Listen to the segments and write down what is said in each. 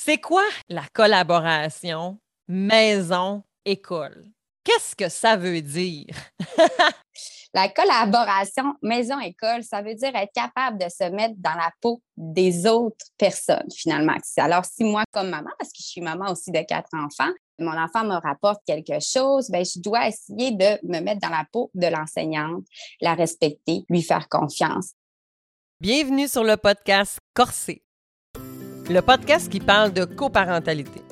C'est quoi la collaboration maison-école? Qu'est-ce que ça veut dire? la collaboration maison-école, ça veut dire être capable de se mettre dans la peau des autres personnes, finalement. Alors, si moi, comme maman, parce que je suis maman aussi de quatre enfants, mon enfant me rapporte quelque chose, ben, je dois essayer de me mettre dans la peau de l'enseignante, la respecter, lui faire confiance. Bienvenue sur le podcast Corsé le podcast qui parle de coparentalité.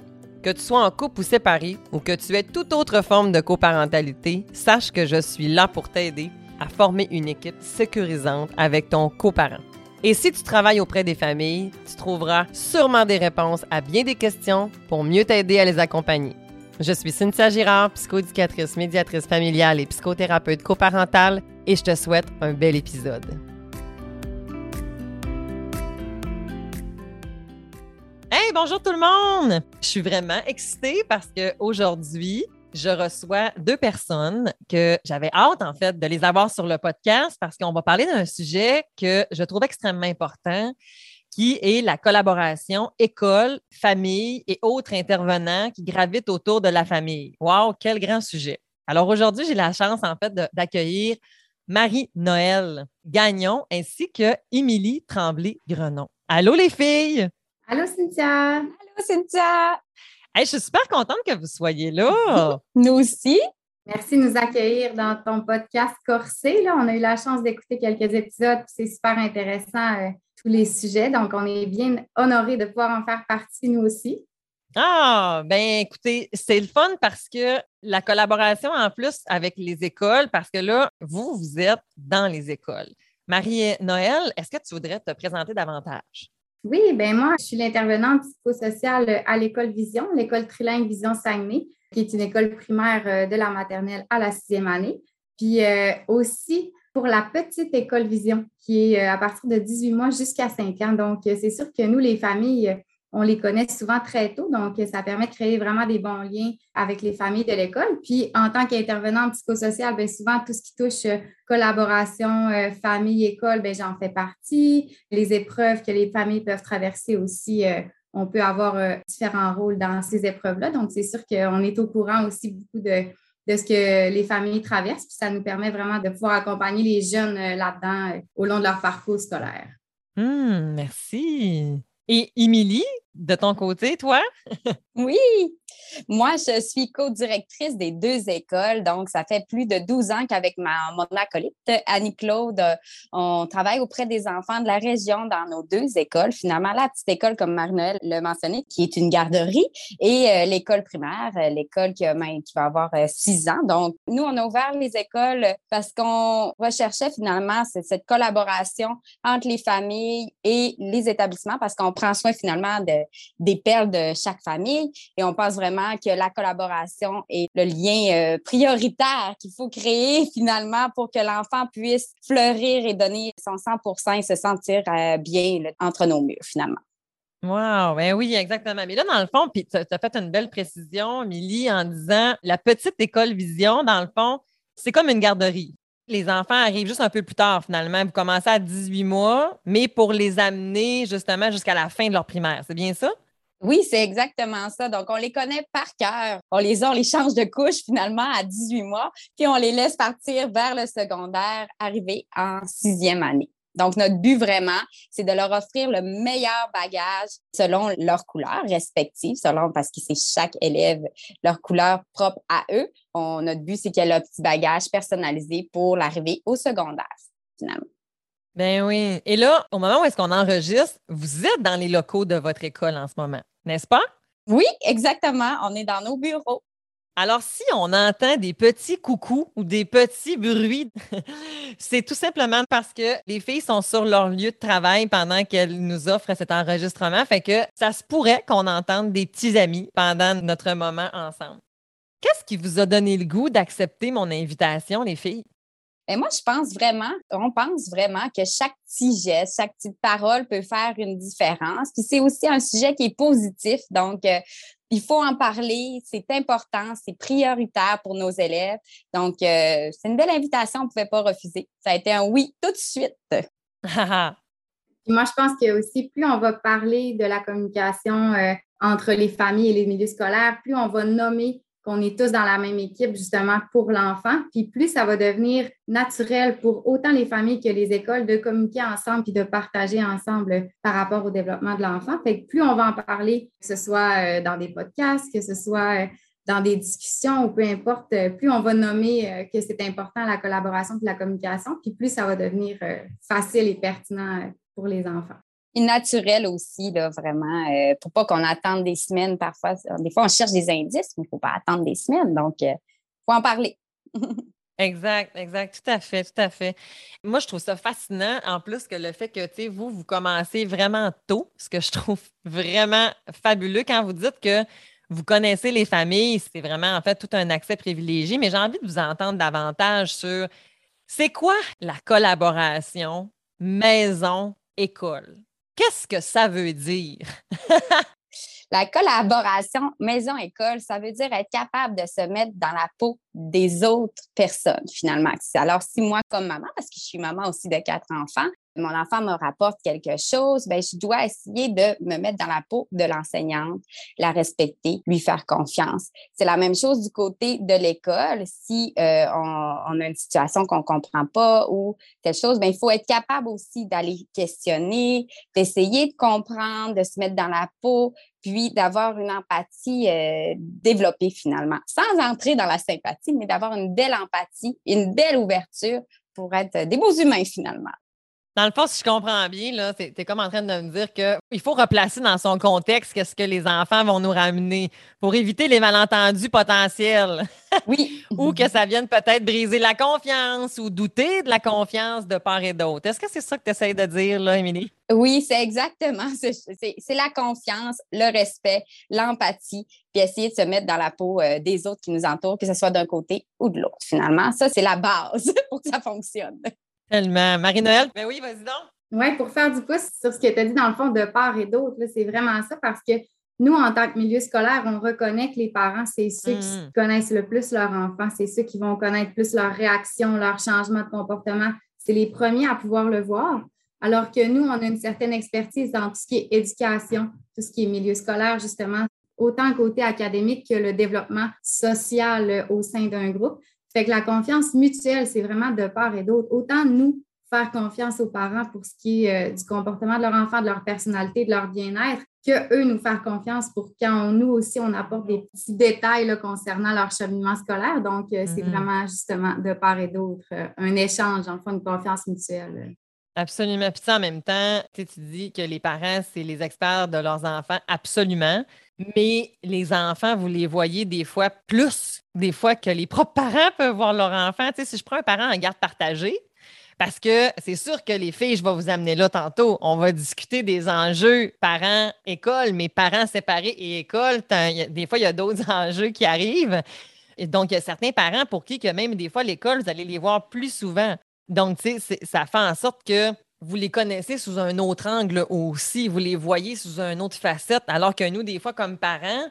Que tu sois en couple ou séparé ou que tu aies toute autre forme de coparentalité, sache que je suis là pour t'aider à former une équipe sécurisante avec ton coparent. Et si tu travailles auprès des familles, tu trouveras sûrement des réponses à bien des questions pour mieux t'aider à les accompagner. Je suis Cynthia Girard, psychoéducatrice, médiatrice familiale et psychothérapeute coparentale et je te souhaite un bel épisode. Bonjour tout le monde! Je suis vraiment excitée parce qu'aujourd'hui, je reçois deux personnes que j'avais hâte, en fait, de les avoir sur le podcast parce qu'on va parler d'un sujet que je trouve extrêmement important, qui est la collaboration école, famille et autres intervenants qui gravitent autour de la famille. Wow, quel grand sujet! Alors aujourd'hui, j'ai la chance, en fait, d'accueillir Marie-Noël Gagnon ainsi que Émilie Tremblay-Grenon. Allô les filles! Allô, Cynthia? Allô, Cynthia. je suis super contente que vous soyez là. Nous aussi. Merci de nous accueillir dans ton podcast Corsé. Là, on a eu la chance d'écouter quelques épisodes, c'est super intéressant, euh, tous les sujets. Donc, on est bien honorés de pouvoir en faire partie, nous aussi. Ah, ben écoutez, c'est le fun parce que la collaboration en plus avec les écoles, parce que là, vous, vous êtes dans les écoles. Marie-Noël, est-ce que tu voudrais te présenter davantage? Oui, ben moi, je suis l'intervenante psychosociale à l'école Vision, l'école trilingue Vision Saguenay, qui est une école primaire euh, de la maternelle à la sixième année. Puis euh, aussi pour la petite école Vision, qui est euh, à partir de 18 mois jusqu'à 5 ans. Donc, c'est sûr que nous, les familles, on les connaît souvent très tôt, donc ça permet de créer vraiment des bons liens avec les familles de l'école. Puis, en tant qu'intervenant psychosocial, bien souvent, tout ce qui touche euh, collaboration, euh, famille, école, bien, j'en fais partie. Les épreuves que les familles peuvent traverser aussi, euh, on peut avoir différents rôles dans ces épreuves-là. Donc, c'est sûr qu'on est au courant aussi beaucoup de, de ce que les familles traversent, puis ça nous permet vraiment de pouvoir accompagner les jeunes là-dedans au long de leur parcours scolaire. Hum, merci. Et Émilie, de ton côté, toi? oui, moi, je suis co-directrice des deux écoles, donc ça fait plus de 12 ans qu'avec ma, mon acolyte, Annie-Claude, on travaille auprès des enfants de la région dans nos deux écoles. Finalement, la petite école, comme Marie-Noël l'a mentionné, qui est une garderie, et euh, l'école primaire, euh, l'école qui, qui, va avoir euh, six ans. Donc, nous, on a ouvert les écoles parce qu'on recherchait finalement cette collaboration entre les familles et les établissements parce qu'on prend soin finalement de, des perles de chaque famille et on pense vraiment que la collaboration est le lien euh, prioritaire qu'il faut créer finalement pour que l'enfant puisse fleurir et donner son 100% et se sentir euh, bien entre nos murs finalement. Wow, ben oui, exactement. Mais là, dans le fond, puis tu as fait une belle précision, Milly, en disant la petite école vision, dans le fond, c'est comme une garderie. Les enfants arrivent juste un peu plus tard, finalement. Vous commencez à 18 mois, mais pour les amener justement jusqu'à la fin de leur primaire. C'est bien ça? Oui, c'est exactement ça. Donc, on les connaît par cœur. On les a, on les change de couche finalement à 18 mois, puis on les laisse partir vers le secondaire, arriver en sixième année. Donc, notre but vraiment, c'est de leur offrir le meilleur bagage selon leur couleur respective, selon parce que c'est chaque élève leur couleur propre à eux. notre but, c'est qu'il y ait le petit bagage personnalisé pour l'arrivée au secondaire, finalement. Ben oui. Et là, au moment où est-ce qu'on enregistre, vous êtes dans les locaux de votre école en ce moment, n'est-ce pas? Oui, exactement. On est dans nos bureaux. Alors, si on entend des petits coucous ou des petits bruits, c'est tout simplement parce que les filles sont sur leur lieu de travail pendant qu'elles nous offrent cet enregistrement. Fait que ça se pourrait qu'on entende des petits amis pendant notre moment ensemble. Qu'est-ce qui vous a donné le goût d'accepter mon invitation, les filles? Et moi, je pense vraiment, on pense vraiment que chaque petit geste, chaque petite parole peut faire une différence. Puis c'est aussi un sujet qui est positif. Donc, euh, il faut en parler. C'est important, c'est prioritaire pour nos élèves. Donc, euh, c'est une belle invitation, on ne pouvait pas refuser. Ça a été un oui tout de suite. moi, je pense que aussi, plus on va parler de la communication euh, entre les familles et les milieux scolaires, plus on va nommer qu'on est tous dans la même équipe justement pour l'enfant, puis plus ça va devenir naturel pour autant les familles que les écoles de communiquer ensemble puis de partager ensemble par rapport au développement de l'enfant. Fait plus on va en parler, que ce soit euh, dans des podcasts, que ce soit euh, dans des discussions ou peu importe, euh, plus on va nommer que c'est important la collaboration et la communication, puis plus ça va devenir facile et pertinent pour les enfants naturel aussi, là, vraiment, euh, pour pas qu'on attende des semaines parfois. Des fois, on cherche des indices, mais il ne faut pas attendre des semaines. Donc, il euh, faut en parler. Exact, exact, tout à fait, tout à fait. Moi, je trouve ça fascinant, en plus que le fait que, tu vous, vous commencez vraiment tôt, ce que je trouve vraiment fabuleux quand vous dites que vous connaissez les familles, c'est vraiment, en fait, tout un accès privilégié, mais j'ai envie de vous entendre davantage sur c'est quoi la collaboration maison-école? Qu'est-ce que ça veut dire? la collaboration maison-école, ça veut dire être capable de se mettre dans la peau des autres personnes, finalement. Alors, si moi, comme maman, parce que je suis maman aussi de quatre enfants, mon enfant me rapporte quelque chose, ben, je dois essayer de me mettre dans la peau de l'enseignante, la respecter, lui faire confiance. C'est la même chose du côté de l'école. Si euh, on, a une situation qu'on comprend pas ou quelque chose, ben, il faut être capable aussi d'aller questionner, d'essayer de comprendre, de se mettre dans la peau, puis d'avoir une empathie euh, développée finalement, sans entrer dans la sympathie, mais d'avoir une belle empathie, une belle ouverture pour être des beaux humains finalement. Dans le fond, si je comprends bien, tu es, comme en train de me dire qu'il faut replacer dans son contexte qu'est-ce que les enfants vont nous ramener pour éviter les malentendus potentiels. Oui. ou que ça vienne peut-être briser la confiance ou douter de la confiance de part et d'autre. Est-ce que c'est ça que tu essaies de dire, là, Émilie? Oui, c'est exactement. C'est la confiance, le respect, l'empathie, puis essayer de se mettre dans la peau euh, des autres qui nous entourent, que ce soit d'un côté ou de l'autre, finalement. Ça, c'est la base pour que ça fonctionne. Tellement. Marie-Noël, ben oui, vas-y donc. Oui, pour faire du pouce sur ce que tu as dit dans le fond de part et d'autre, c'est vraiment ça parce que nous, en tant que milieu scolaire, on reconnaît que les parents, c'est ceux qui mm-hmm. connaissent le plus leur enfant, c'est ceux qui vont connaître plus leurs réactions, leurs changements de comportement. C'est les premiers à pouvoir le voir. Alors que nous, on a une certaine expertise dans tout ce qui est éducation, tout ce qui est milieu scolaire, justement, autant côté académique que le développement social au sein d'un groupe. Fait que la confiance mutuelle, c'est vraiment de part et d'autre. Autant nous faire confiance aux parents pour ce qui est euh, du comportement de leur enfant, de leur personnalité, de leur bien-être, que eux nous faire confiance pour quand nous aussi on apporte des petits détails concernant leur cheminement scolaire. Donc, euh, c'est mm-hmm. vraiment justement de part et d'autre euh, un échange, enfin une confiance mutuelle. Absolument. Puis en même temps, tu dis que les parents, c'est les experts de leurs enfants, absolument. Mais les enfants, vous les voyez des fois plus, des fois que les propres parents peuvent voir leur enfant. Tu sais, si je prends un parent en garde partagée, parce que c'est sûr que les filles, je vais vous amener là tantôt, on va discuter des enjeux parents-école, mais parents séparés et école, des fois, il y a d'autres enjeux qui arrivent. Donc, il y a certains parents pour qui que même des fois, l'école, vous allez les voir plus souvent. Donc, tu sais, ça fait en sorte que vous les connaissez sous un autre angle aussi, vous les voyez sous une autre facette, alors que nous, des fois, comme parents,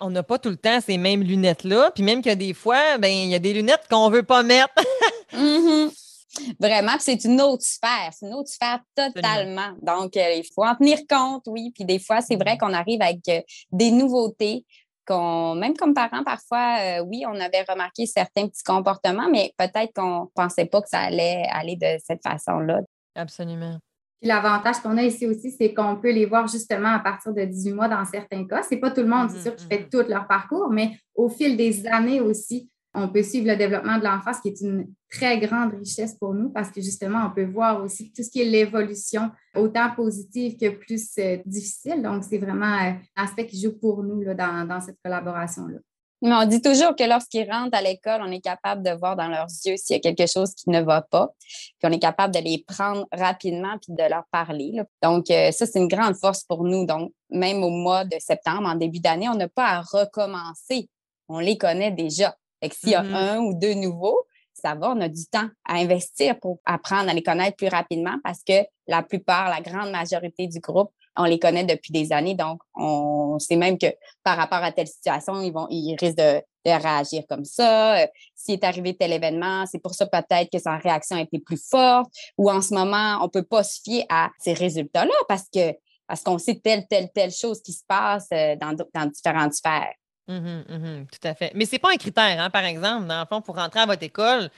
on n'a pas tout le temps ces mêmes lunettes-là. Puis même que des fois, ben il y a des lunettes qu'on ne veut pas mettre. Mm-hmm. Vraiment, c'est une autre sphère, c'est une autre sphère totalement. Donc, euh, il faut en tenir compte, oui. Puis des fois, c'est vrai mm-hmm. qu'on arrive avec euh, des nouveautés, qu'on, même comme parents, parfois, euh, oui, on avait remarqué certains petits comportements, mais peut-être qu'on ne pensait pas que ça allait aller de cette façon-là. Absolument. l'avantage qu'on a ici aussi, c'est qu'on peut les voir justement à partir de 18 mois dans certains cas. Ce n'est pas tout le monde, c'est mm-hmm, sûr, qui fait mm-hmm. tout leur parcours, mais au fil des années aussi, on peut suivre le développement de l'enfant, ce qui est une très grande richesse pour nous parce que justement, on peut voir aussi tout ce qui est l'évolution, autant positive que plus euh, difficile. Donc, c'est vraiment un aspect qui joue pour nous dans cette collaboration-là. Mais on dit toujours que lorsqu'ils rentrent à l'école, on est capable de voir dans leurs yeux s'il y a quelque chose qui ne va pas, puis on est capable de les prendre rapidement puis de leur parler. Donc, euh, ça, c'est une grande force pour nous. Donc, même au mois de septembre, en début d'année, on n'a pas à recommencer. On les connaît déjà. Et s'il y a mm-hmm. un ou deux nouveaux, ça va, on a du temps à investir pour apprendre à les connaître plus rapidement parce que la plupart, la grande majorité du groupe on les connaît depuis des années, donc on sait même que par rapport à telle situation, ils vont, ils risquent de, réagir comme ça. Euh, s'il est arrivé tel événement, c'est pour ça peut-être que sa réaction a été plus forte. Ou en ce moment, on peut pas se fier à ces résultats-là parce que parce qu'on sait telle, telle, telle chose qui se passe euh, dans, dans différentes sphères. Mmh mmh tout à fait. Mais ce n'est pas un critère, hein, par exemple, dans le fond, pour rentrer à votre école,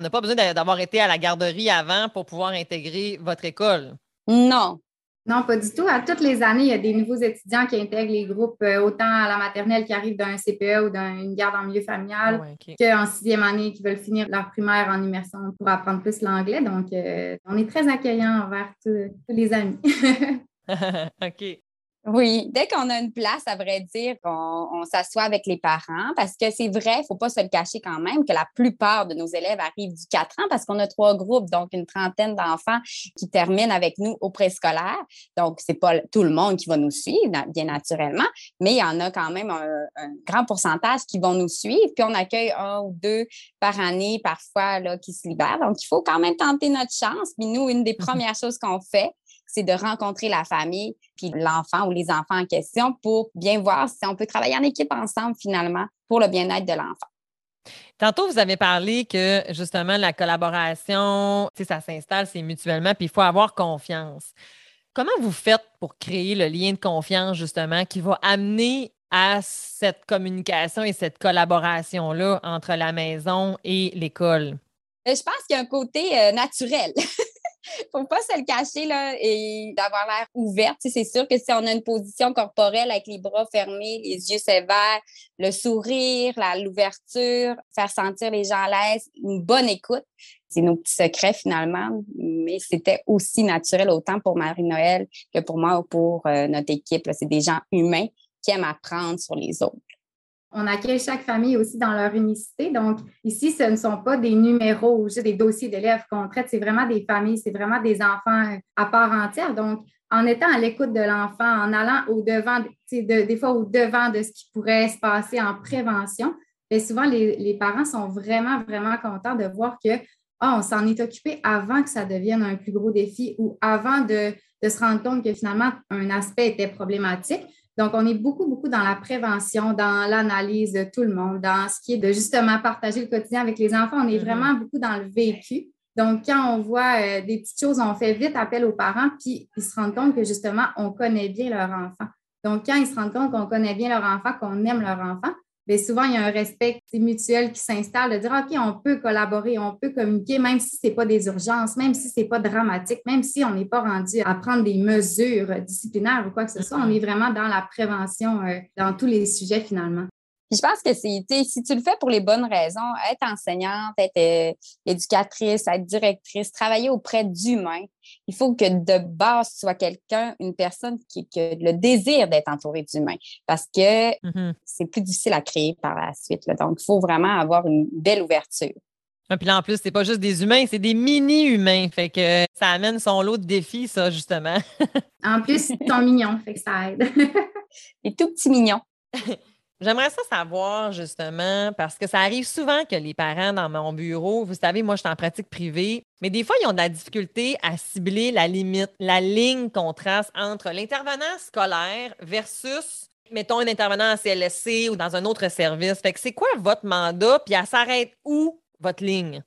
on n'a pas besoin d'avoir été à la garderie avant pour pouvoir intégrer votre école. Non, non, pas du tout. À toutes les années, il y a des nouveaux étudiants qui intègrent les groupes, euh, autant à la maternelle qui arrivent d'un CPE ou d'une garde en milieu familial, ah qu'en sixième année qui veulent finir leur primaire en immersion pour apprendre plus l'anglais. Donc, euh, on est très accueillant envers tous les amis. OK. Oui, dès qu'on a une place, à vrai dire, on, s'assoit avec les parents parce que c'est vrai, il ne faut pas se le cacher quand même, que la plupart de nos élèves arrivent du 4 ans parce qu'on a trois groupes, donc une trentaine d'enfants qui terminent avec nous au préscolaire. Donc, ce n'est pas tout le monde qui va nous suivre, bien naturellement, mais il y en a quand même un, grand pourcentage qui vont nous suivre. Puis on accueille un ou deux par année, parfois, là, qui se libèrent. Donc, il faut quand même tenter notre chance. Puis nous, une des premières choses qu'on fait, c'est de rencontrer la famille puis l'enfant ou les enfants en question pour bien voir si on peut travailler en équipe ensemble finalement pour le bien-être de l'enfant. Tantôt, vous avez parlé que justement la collaboration, ça s'installe, c'est mutuellement, puis il faut avoir confiance. Comment vous faites pour créer le lien de confiance justement qui va amener à cette communication et cette collaboration-là entre la maison et l'école? Euh, je pense qu'il y a un côté euh, naturel. faut pas se le cacher là, et d'avoir l'air ouverte. c'est sûr que si on a une position corporelle avec les bras fermés, les yeux sévères, le sourire, l'ouverture, faire sentir les gens à l'aise, une bonne écoute, c'est nos petits secrets finalement, mais c'était aussi naturel autant pour Marie-Noël que pour moi ou pour euh, notre équipe. C'est des gens humains qui aiment apprendre sur les autres. On accueille chaque famille aussi dans leur unicité. Donc, ici, ce ne sont pas des numéros ou des dossiers d'élèves qu'on traite, c'est vraiment des familles, c'est vraiment des enfants à part entière. Donc, en étant à l'écoute de l'enfant, en allant au-devant, des fois au-devant de ce qui pourrait se passer en prévention, souvent, les, parents sont vraiment, vraiment contents de voir que ah, on s'en est occupé avant que ça devienne un plus gros défi ou avant de, de se rendre compte que finalement, un aspect était problématique. Donc, on est beaucoup, beaucoup dans la prévention, dans l'analyse de tout le monde, dans ce qui est de justement partager le quotidien avec les enfants. On est mm-hmm. vraiment beaucoup dans le vécu. Donc, quand on voit euh, des petites choses, on fait vite appel aux parents, puis ils se rendent compte que justement, on connaît bien leur enfant. Donc, quand ils se rendent compte qu'on connaît bien leur enfant, qu'on aime leur enfant, bien souvent, il y a un respect mutuel qui s'installe de dire OK, on peut collaborer, on peut communiquer, même si ce n'est pas des urgences, même si ce n'est pas dramatique, même si on n'est pas rendu à prendre des mesures disciplinaires ou quoi que ce soit. On est vraiment dans la prévention euh, dans tous les sujets finalement je pense que c'est, si tu le fais pour les bonnes raisons, être enseignante, être euh, éducatrice, être directrice, travailler auprès d'humains, il faut que de base, tu sois quelqu'un, une personne qui a le désir d'être entouré d'humains parce que mm-hmm. c'est plus difficile à créer par la suite. Donc, il faut vraiment avoir une belle ouverture. Et puis là, en plus, c'est pas juste des humains, c'est des mini-humains. Fait que ça amène son lot de défis, ça, justement. en plus, ils sont mignons, fait que ça aide. des tout petits mignons. J'aimerais ça savoir justement, parce que ça arrive souvent que les parents dans mon bureau, vous savez, moi je suis en pratique privée, mais des fois ils ont de la difficulté à cibler la limite, la ligne qu'on trace entre l'intervenant scolaire versus, mettons, un intervenant en CLSC ou dans un autre service. Fait que c'est quoi votre mandat, puis elle s'arrête où votre ligne?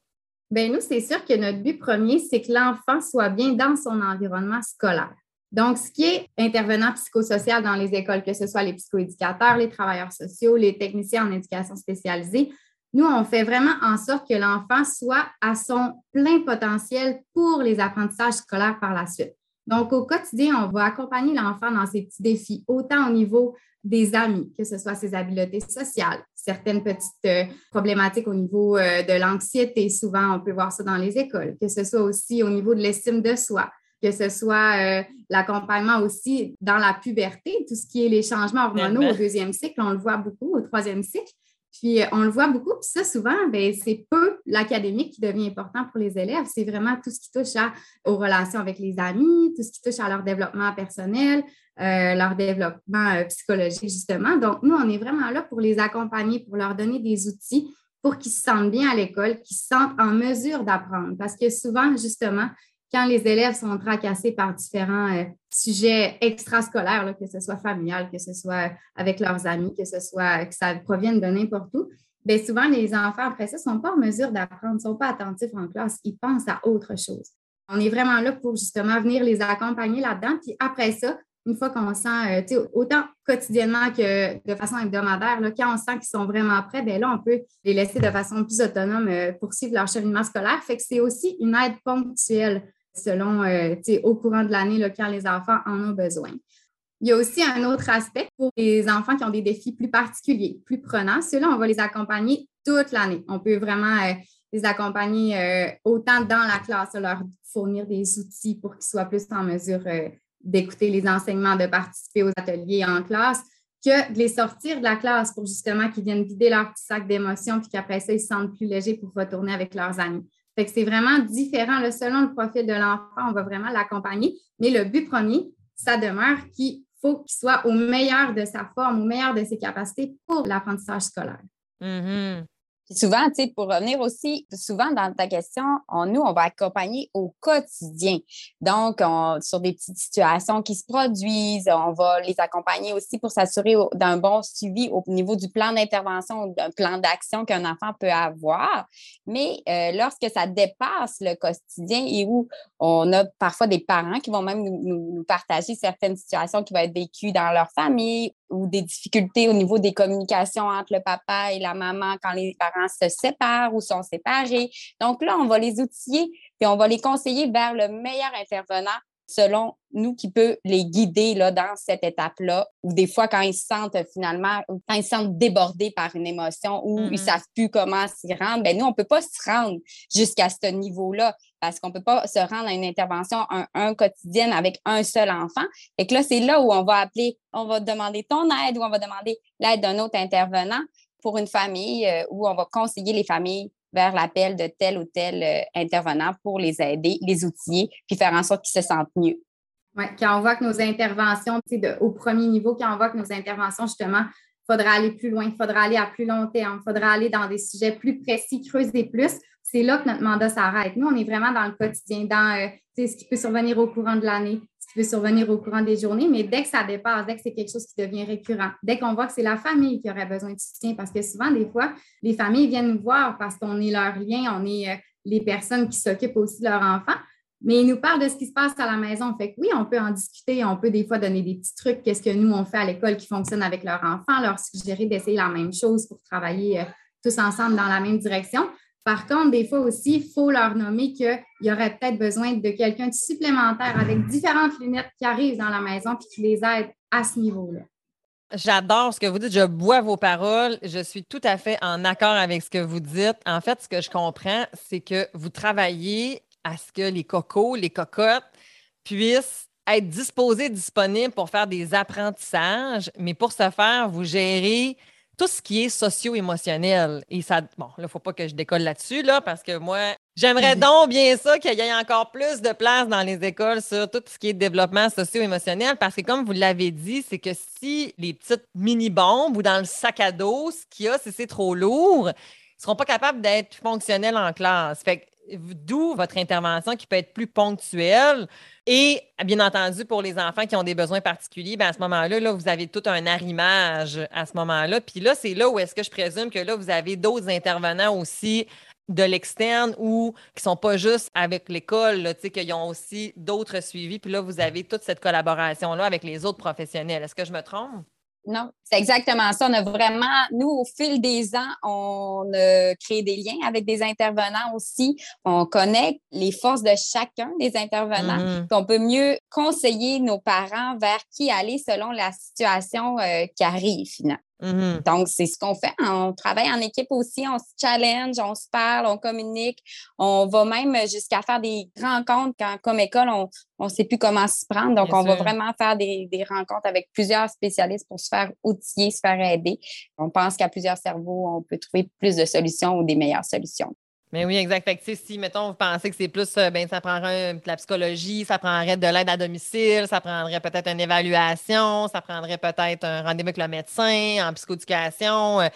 Bien, nous, c'est sûr que notre but premier, c'est que l'enfant soit bien dans son environnement scolaire. Donc, ce qui est intervenant psychosocial dans les écoles, que ce soit les psychoéducateurs, les travailleurs sociaux, les techniciens en éducation spécialisée, nous, on fait vraiment en sorte que l'enfant soit à son plein potentiel pour les apprentissages scolaires par la suite. Donc, au quotidien, on va accompagner l'enfant dans ses petits défis, autant au niveau des amis, que ce soit ses habiletés sociales, certaines petites euh, problématiques au niveau euh, de l'anxiété, souvent on peut voir ça dans les écoles, que ce soit aussi au niveau de l'estime de soi, que ce soit euh, l'accompagnement aussi dans la puberté, tout ce qui est les changements hormonaux au deuxième cycle, on le voit beaucoup, au troisième cycle. Puis euh, on le voit beaucoup, puis ça, souvent, ben, c'est peu l'académique qui devient important pour les élèves. C'est vraiment tout ce qui touche aux relations avec les amis, tout ce qui touche à leur développement personnel, euh, leur développement psychologique, justement. Donc, nous, on est vraiment là pour les accompagner, pour leur donner des outils pour qu'ils se sentent bien à l'école, qu'ils se sentent en mesure d'apprendre. Parce que souvent, justement, quand les élèves sont tracassés par différents euh, sujets extrascolaires, que ce soit familial, que ce soit avec leurs amis, que ce soit que ça provienne de n'importe où, bien souvent, les enfants, après ça, ne sont pas en mesure d'apprendre, ne sont pas attentifs en classe, ils pensent à autre chose. On est vraiment là pour justement venir les accompagner là-dedans. Puis après ça, une fois qu'on sent, euh, autant quotidiennement que de façon hebdomadaire, là, quand on sent qu'ils sont vraiment prêts, bien là, on peut les laisser de façon plus autonome euh, poursuivre leur cheminement scolaire. Fait que c'est aussi une aide ponctuelle selon, euh, au courant de l'année, quand les enfants en ont besoin. Il y a aussi un autre aspect pour les enfants qui ont des défis plus particuliers, plus prenants. Ceux-là, on va les accompagner toute l'année. On peut vraiment les accompagner autant dans la classe, leur fournir des outils pour qu'ils soient plus en mesure d'écouter les enseignements, de participer aux ateliers en classe, que de les sortir de la classe pour justement qu'ils viennent vider leur petit sac d'émotions puis qu'après ça, ils se sentent plus légers pour retourner avec leurs amis. Fait que c'est vraiment différent. selon le profil de l'enfant, on va vraiment l'accompagner. Mais le but premier, ça demeure qu'il faut qu'il soit au meilleur de sa forme, au meilleur de ses capacités pour l'apprentissage scolaire. Souvent, tu sais, pour revenir aussi, souvent dans ta question, on, nous, on va accompagner au quotidien. Donc, sur des petites situations qui se produisent, on va les accompagner aussi pour s'assurer d'un bon suivi au niveau du plan d'intervention d'un plan d'action qu'un enfant peut avoir. Mais euh, lorsque ça dépasse le quotidien et où on a parfois des parents qui vont même nous partager certaines situations qui vont être vécues dans leur famille ou des difficultés au niveau des communications entre le papa et la maman quand les parents se séparent ou sont séparés. Donc là, on va les outiller et on va les conseiller vers le meilleur intervenant selon nous qui peut les guider là, dans cette étape-là. Ou des fois, quand ils se sentent finalement, quand ils se sentent débordés par une émotion ou ils ne mm-hmm. savent plus comment s'y rendre, ben nous, on ne peut pas se rendre jusqu'à ce niveau-là parce qu'on ne peut pas se rendre à une intervention un, quotidienne avec un seul enfant. Et que là, c'est là où on va appeler, on va demander ton aide ou on va demander l'aide d'un autre intervenant pour une famille euh, où on va conseiller les familles vers l'appel de tel ou tel euh, intervenant pour les aider, les outiller, puis faire en sorte qu'ils se sentent mieux. Oui, quand on voit que nos interventions, de, au premier niveau, quand on voit que nos interventions, justement, il faudra aller plus loin, il faudra aller à plus long terme, il faudra aller dans des sujets plus précis, creuser plus. C'est là que notre mandat s'arrête. Nous, on est vraiment dans le quotidien, dans euh, ce qui peut survenir au courant de l'année, peut survenir au courant des journées, mais dès que ça dépasse, dès que c'est quelque chose qui devient récurrent, dès qu'on voit que c'est la famille qui aurait besoin de soutien, parce que souvent, des fois, les familles viennent nous voir parce qu'on est leur lien, on est euh, les personnes qui s'occupent aussi de leurs enfants, mais ils nous parlent de ce qui se passe à la maison. Fait que oui, on peut en discuter, on peut des fois donner des petits trucs, qu'est-ce que nous, on fait à l'école qui fonctionne avec leurs enfants, leur suggérer d'essayer la même chose pour travailler euh, tous ensemble dans la même direction. Par contre, des fois aussi, il faut leur nommer qu'il y aurait peut-être besoin de quelqu'un supplémentaire avec différentes lunettes qui arrivent dans la maison et qui les aide à ce niveau-là. J'adore ce que vous dites. Je bois vos paroles. Je suis tout à fait en accord avec ce que vous dites. En fait, ce que je comprends, c'est que vous travaillez à ce que les cocos, les cocottes puissent être disposés, disponibles pour faire des apprentissages, mais pour ce faire, vous gérez tout ce qui est socio-émotionnel. Et ça, bon, là, il ne faut pas que je décolle là-dessus, là, parce que moi, j'aimerais donc bien ça qu'il y ait encore plus de place dans les écoles sur tout ce qui est développement socio-émotionnel, parce que comme vous l'avez dit, c'est que si les petites mini-bombes ou dans le sac à dos, ce qu'il y a, si c'est trop lourd, ils ne seront pas capables d'être fonctionnels en classe. Fait d'où votre intervention qui peut être plus ponctuelle. Et bien entendu, pour les enfants qui ont des besoins particuliers, bien, à ce moment-là, là, vous avez tout un arrimage à ce moment-là. Puis là, c'est là où est-ce que je présume que là, vous avez d'autres intervenants aussi de l'externe ou qui ne sont pas juste avec l'école, qu'ils ont aussi d'autres suivis. Puis là, vous avez toute cette collaboration-là avec les autres professionnels. Est-ce que je me trompe? Non, c'est exactement ça. On a vraiment, nous, au fil des ans, on a créé des liens avec des intervenants aussi. On connaît les forces de chacun des intervenants. Mm-hmm. On peut mieux conseiller nos parents vers qui aller selon la situation euh, qui arrive finalement. Mm-hmm. Donc, c'est ce qu'on fait. On travaille en équipe aussi, on se challenge, on se parle, on communique. On va même jusqu'à faire des rencontres quand, comme école, on ne sait plus comment se prendre. Donc, on va vraiment faire des, des, rencontres avec plusieurs spécialistes pour se faire outiller, se faire aider. On pense qu'à plusieurs cerveaux, on peut trouver plus de solutions ou des meilleures solutions. Mais oui, exact. Si, mettons, vous pensez que c'est plus, euh, ben, ça prendrait de la psychologie, ça prendrait de l'aide à domicile, ça prendrait peut-être une évaluation, ça prendrait peut-être un rendez-vous avec le médecin en psychoéducation, euh,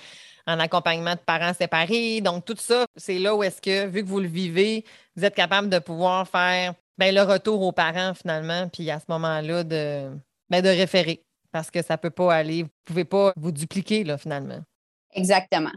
en accompagnement de parents séparés. Donc, tout ça, c'est là où est-ce que, vu que vous le vivez, vous êtes capable de pouvoir faire ben, le retour aux parents finalement, puis à ce moment-là, de, ben, de référer. Parce que ça ne peut pas aller, vous ne pouvez pas vous dupliquer là, finalement. Exactement.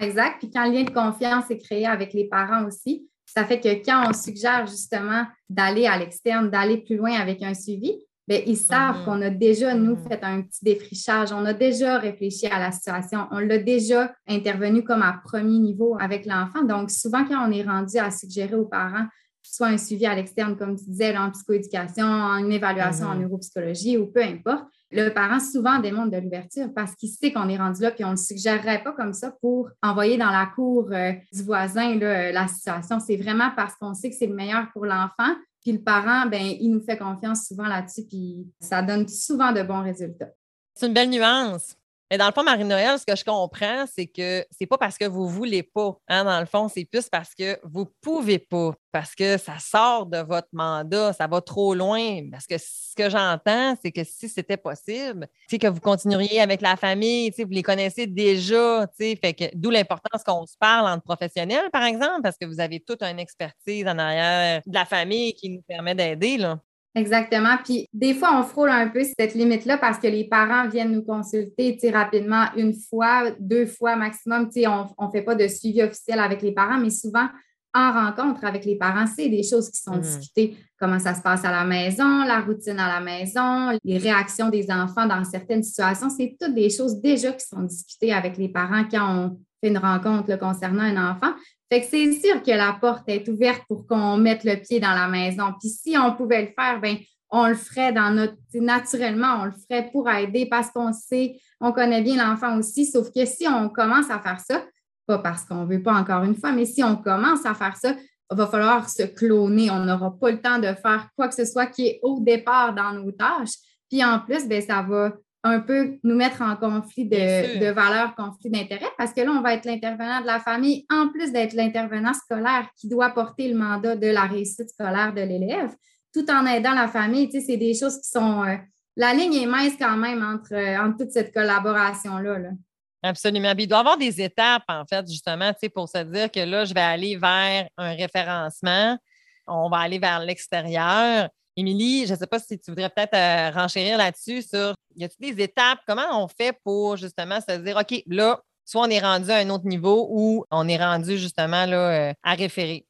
Exact. Puis quand le lien de confiance est créé avec les parents aussi, ça fait que quand on suggère justement d'aller à l'externe, d'aller plus loin avec un suivi, bien, ils savent Mhm. qu'on a déjà, nous, Mhm. fait un petit défrichage. On a déjà réfléchi à la situation. On l'a déjà intervenu comme à premier niveau avec l'enfant. Donc, souvent, quand on est rendu à suggérer aux parents soit un suivi à l'externe, comme tu disais, là, en psychoéducation, en une évaluation en Mhm. neuropsychologie ou peu importe, le parent souvent démontre de l'ouverture parce qu'il sait qu'on est rendu là, puis on ne suggérerait pas comme ça pour envoyer dans la cour euh, du voisin euh, la situation. C'est vraiment parce qu'on sait que c'est le meilleur pour l'enfant. Puis le parent, ben, il nous fait confiance souvent là-dessus, puis ça donne souvent de bons résultats. C'est une belle nuance. Mais dans le fond, Marie-Noël, ce que je comprends, c'est que c'est pas parce que vous voulez pas. Hein, dans le fond, c'est plus parce que vous pouvez pas, parce que ça sort de votre mandat, ça va trop loin. Parce que ce que j'entends, c'est que si c'était possible, que vous continueriez avec la famille, vous les connaissez déjà, fait que d'où l'importance qu'on se parle entre professionnels, par exemple, parce que vous avez toute une expertise en arrière de la famille qui nous permet d'aider, là. Exactement. Puis des fois, on frôle un peu cette limite-là parce que les parents viennent nous consulter rapidement une fois, deux fois maximum. Tu sais, on ne fait pas de suivi officiel avec les parents, mais souvent, en rencontre avec les parents, c'est des choses qui sont Mhm. discutées. Comment ça se passe à la maison, la routine à la maison, les réactions des enfants dans certaines situations. C'est toutes des choses déjà qui sont discutées avec les parents quand on fait une rencontre là, concernant un enfant. Fait que c'est sûr que la porte est ouverte pour qu'on mette le pied dans la maison. Puis si on pouvait le faire, ben on le ferait dans notre naturellement, on le ferait pour aider parce qu'on sait, on connaît bien l'enfant aussi. Sauf que si on commence à faire ça, pas parce qu'on ne veut pas encore une fois, mais si on commence à faire ça, il va falloir se cloner. On n'aura pas le temps de faire quoi que ce soit qui est au départ dans nos tâches. Puis en plus, ben, ça va un peu nous mettre en conflit de, de valeurs, conflit d'intérêts, parce que là, on va être l'intervenant de la famille, en plus d'être l'intervenant scolaire qui doit porter le mandat de la réussite scolaire de l'élève, tout en aidant la famille. Tu sais, c'est des choses qui sont. euh, la ligne est mince quand même entre, euh, entre toute cette collaboration-là. là. Absolument. Puis il doit y avoir des étapes, en fait, justement, tu sais, pour se dire que là, je vais aller vers un référencement, on va aller vers l'extérieur. Émilie, je ne sais pas si tu voudrais peut-être euh, renchérir là-dessus sur y a-t-il des étapes? Comment on fait pour justement se dire, OK, là, soit on est rendu à un autre niveau ou on est rendu justement là, euh, à référer?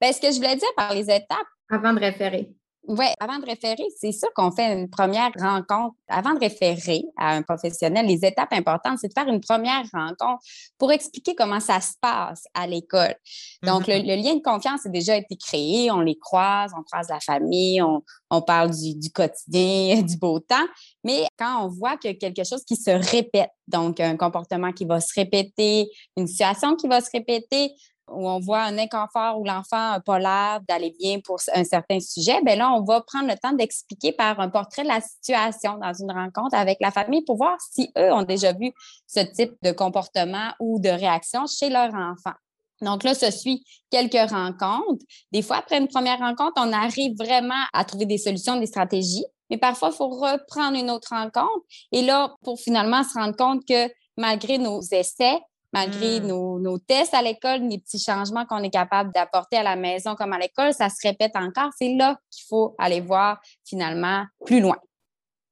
Bien, ce que je voulais dire par les étapes, Avant de référer. Oui, avant de référer, c'est sûr qu'on fait une première rencontre. Avant de référer à un professionnel, les étapes importantes, c'est de faire une première rencontre pour expliquer comment ça se passe à l'école. Donc, le, le lien de confiance a déjà été créé. On les croise, on croise la famille, on, on parle du, du quotidien, du beau temps. Mais quand on voit a quelque chose qui se répète, donc un comportement qui va se répéter, une situation qui va se répéter, où on voit un inconfort où l'enfant n'a pas l'air d'aller bien pour un certain sujet, bien là, on va prendre le temps d'expliquer par un portrait la situation dans une rencontre avec la famille pour voir si eux ont déjà vu ce type de comportement ou de réaction chez leur enfant. Donc là, ce suit quelques rencontres. Des fois, après une première rencontre, on arrive vraiment à trouver des solutions, des stratégies. Mais parfois, il faut reprendre une autre rencontre. Et là, pour finalement se rendre compte que malgré nos essais, malgré Mm. nos, nos tests à l'école, les petits changements qu'on est capable d'apporter à la maison comme à l'école, ça se répète encore. C'est là qu'il faut aller voir finalement plus loin.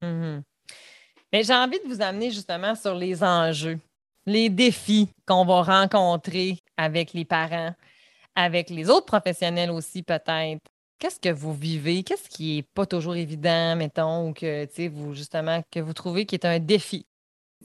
Mhm. Mais j'ai envie de vous amener justement sur les enjeux, les défis qu'on va rencontrer avec les parents, avec les autres professionnels aussi peut-être. Qu'est-ce que vous vivez? Qu'est-ce qui n'est pas toujours évident, mettons, ou que tu sais, vous justement que vous trouvez qui est un défi?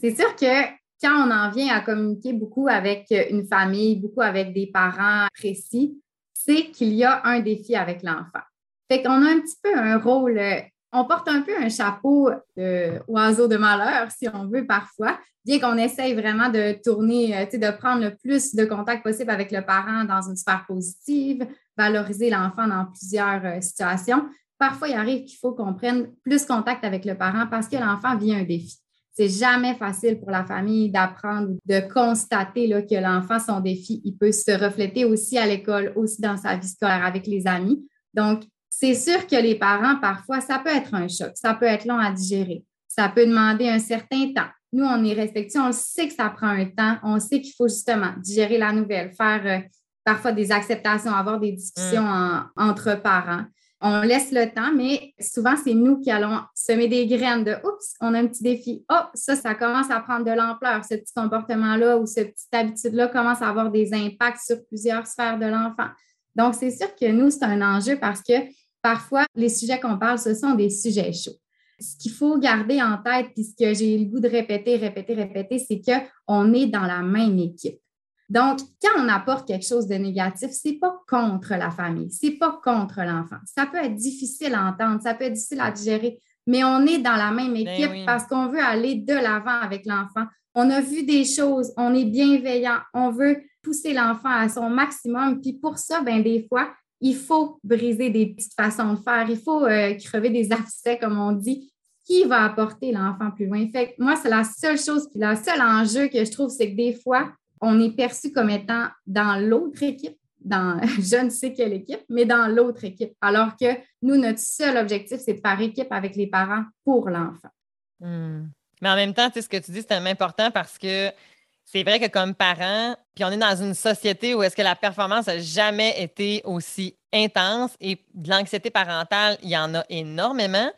C'est sûr que quand on en vient à communiquer beaucoup avec une famille, beaucoup avec des parents précis, c'est qu'il y a un défi avec l'enfant. Fait qu'on a un petit peu un rôle, euh, on porte un peu un chapeau d'oiseau de malheur, si on veut, parfois, bien qu'on essaye vraiment de tourner, euh, de prendre le plus de contact possible avec le parent dans une sphère positive, valoriser l'enfant dans plusieurs euh, situations. Parfois, il arrive qu'il faut qu'on prenne plus contact avec le parent parce que l'enfant vit un défi c'est jamais facile pour la famille d'apprendre, de constater là, que l'enfant, son défi, il peut se refléter aussi à l'école, aussi dans sa vie scolaire avec les amis. Donc, c'est sûr que les parents, parfois, ça peut être un choc, ça peut être long à digérer, ça peut demander un certain temps. Nous, on est respectueux, on sait que ça prend un temps, on sait qu'il faut justement digérer la nouvelle, faire euh, parfois des acceptations, avoir des discussions en- entre parents. On laisse le temps, mais souvent, c'est nous qui allons semer des graines de Oups, on a un petit défi. Oh, ça, ça commence à prendre de l'ampleur. Ce petit comportement-là ou cette petite habitude-là commence à avoir des impacts sur plusieurs sphères de l'enfant. Donc, c'est sûr que nous, c'est un enjeu parce que parfois, les sujets qu'on parle, ce sont des sujets chauds. ce qu'il faut garder en tête, puis ce que j'ai le goût de répéter, répéter, répéter, c'est qu'on est dans la même équipe. Donc, quand on apporte quelque chose de négatif, ce n'est pas contre la famille, ce n'est pas contre l'enfant. Ça peut être difficile à entendre, ça peut être difficile à digérer, mais on est dans la même ben équipe parce qu'on veut aller de l'avant avec l'enfant. On a vu des choses, on est bienveillant, on veut pousser l'enfant à son maximum. Puis pour ça, ben, des fois, il faut briser des petites façons de faire, il faut euh, crever des abcès, comme on dit, qui va apporter l'enfant plus loin? Fait moi, c'est la seule chose, puis le seul enjeu que je trouve, c'est que des fois, on est perçu comme étant dans l'autre équipe, dans je ne sais quelle équipe, mais dans l'autre équipe. Alors que nous, notre seul objectif, c'est de faire équipe avec les parents pour l'enfant. Hmm. Mais en même temps, ce que tu dis, c'est tellement important parce que c'est vrai que comme parents, puis on est dans une société où est-ce que la performance n'a jamais été aussi intense et de l'anxiété parentale, il y en a énormément.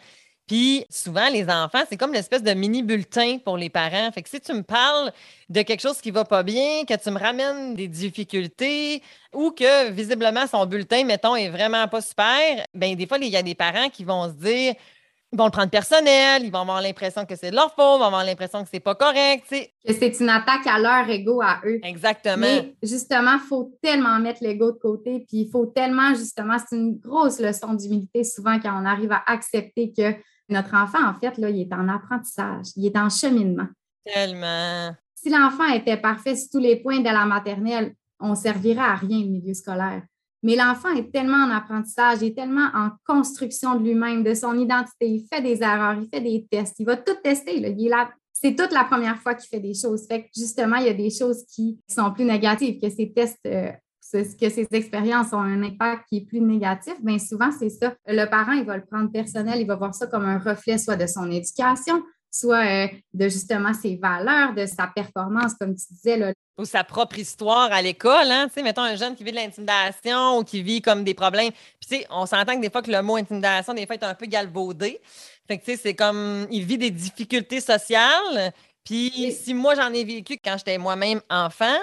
Puis souvent, les enfants, c'est comme l'espèce de mini bulletin pour les parents. Fait que si tu me parles de quelque chose qui va pas bien, que tu me ramènes des difficultés ou que visiblement son bulletin, mettons, est vraiment pas super, bien, des fois, il y a des parents qui vont se dire ils vont le prendre personnel, ils vont avoir l'impression que c'est de leur faute, ils vont avoir l'impression que c'est pas correct. Que c'est une attaque à leur ego à eux. Exactement. Mais justement, il faut tellement mettre l'ego de côté, puis il faut tellement, justement, c'est une grosse leçon d'humilité souvent quand on arrive à accepter que notre enfant, en fait, là, il est en apprentissage, il est en cheminement. Tellement. Si l'enfant était parfait sur tous les points de la maternelle, on ne servirait à rien au milieu scolaire. Mais l'enfant est tellement en apprentissage, il est tellement en construction de lui-même, de son identité. Il fait des erreurs, il fait des tests, il va tout tester. C'est toute la première fois qu'il fait des choses. Fait que justement, il y a des choses qui sont plus négatives, que ces tests euh, que ces expériences ont un impact qui est plus négatif, bien souvent, c'est ça. Le parent, il va le prendre personnel, il va voir ça comme un reflet soit de son éducation, soit euh, de justement ses valeurs, de sa performance, comme tu disais. Là. Ou sa propre histoire à l'école. Hein? Tu sais, mettons un jeune qui vit de l'intimidation ou qui vit comme des problèmes. Puis, tu sais, on s'entend que des fois que le mot intimidation, des fois, est un peu galvaudé. Fait que, tu sais, c'est comme, il vit des difficultés sociales. Puis, si moi, j'en ai vécu quand j'étais moi-même enfant,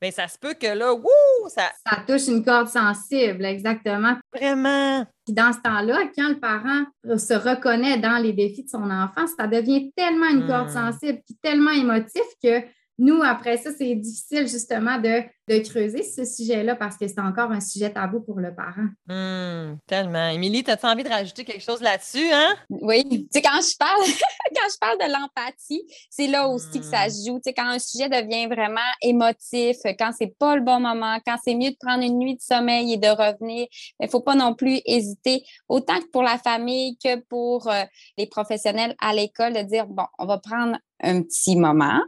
bien, ça se peut que là, wouh, ça... Ça touche une corde sensible, exactement. Vraiment. Puis dans ce temps-là, quand le parent se reconnaît dans les défis de son enfant, ça devient tellement une corde hmm. sensible, puis tellement émotif que nous, après ça, c'est difficile justement de, creuser ce sujet-là parce que c'est encore un sujet tabou pour le parent. Hmm, tellement. Émilie, as-tu envie de rajouter quelque chose là-dessus? Hein? Oui. Tu sais, quand je parle, quand je parle de l'empathie, c'est là aussi que ça hmm. joue. Tu sais, quand un sujet devient vraiment émotif, quand c'est pas le bon moment, quand c'est mieux de prendre une nuit de sommeil et de revenir, il ne faut pas non plus hésiter, autant que pour la famille que pour euh, les professionnels à l'école, de dire, bon, on va prendre un petit moment,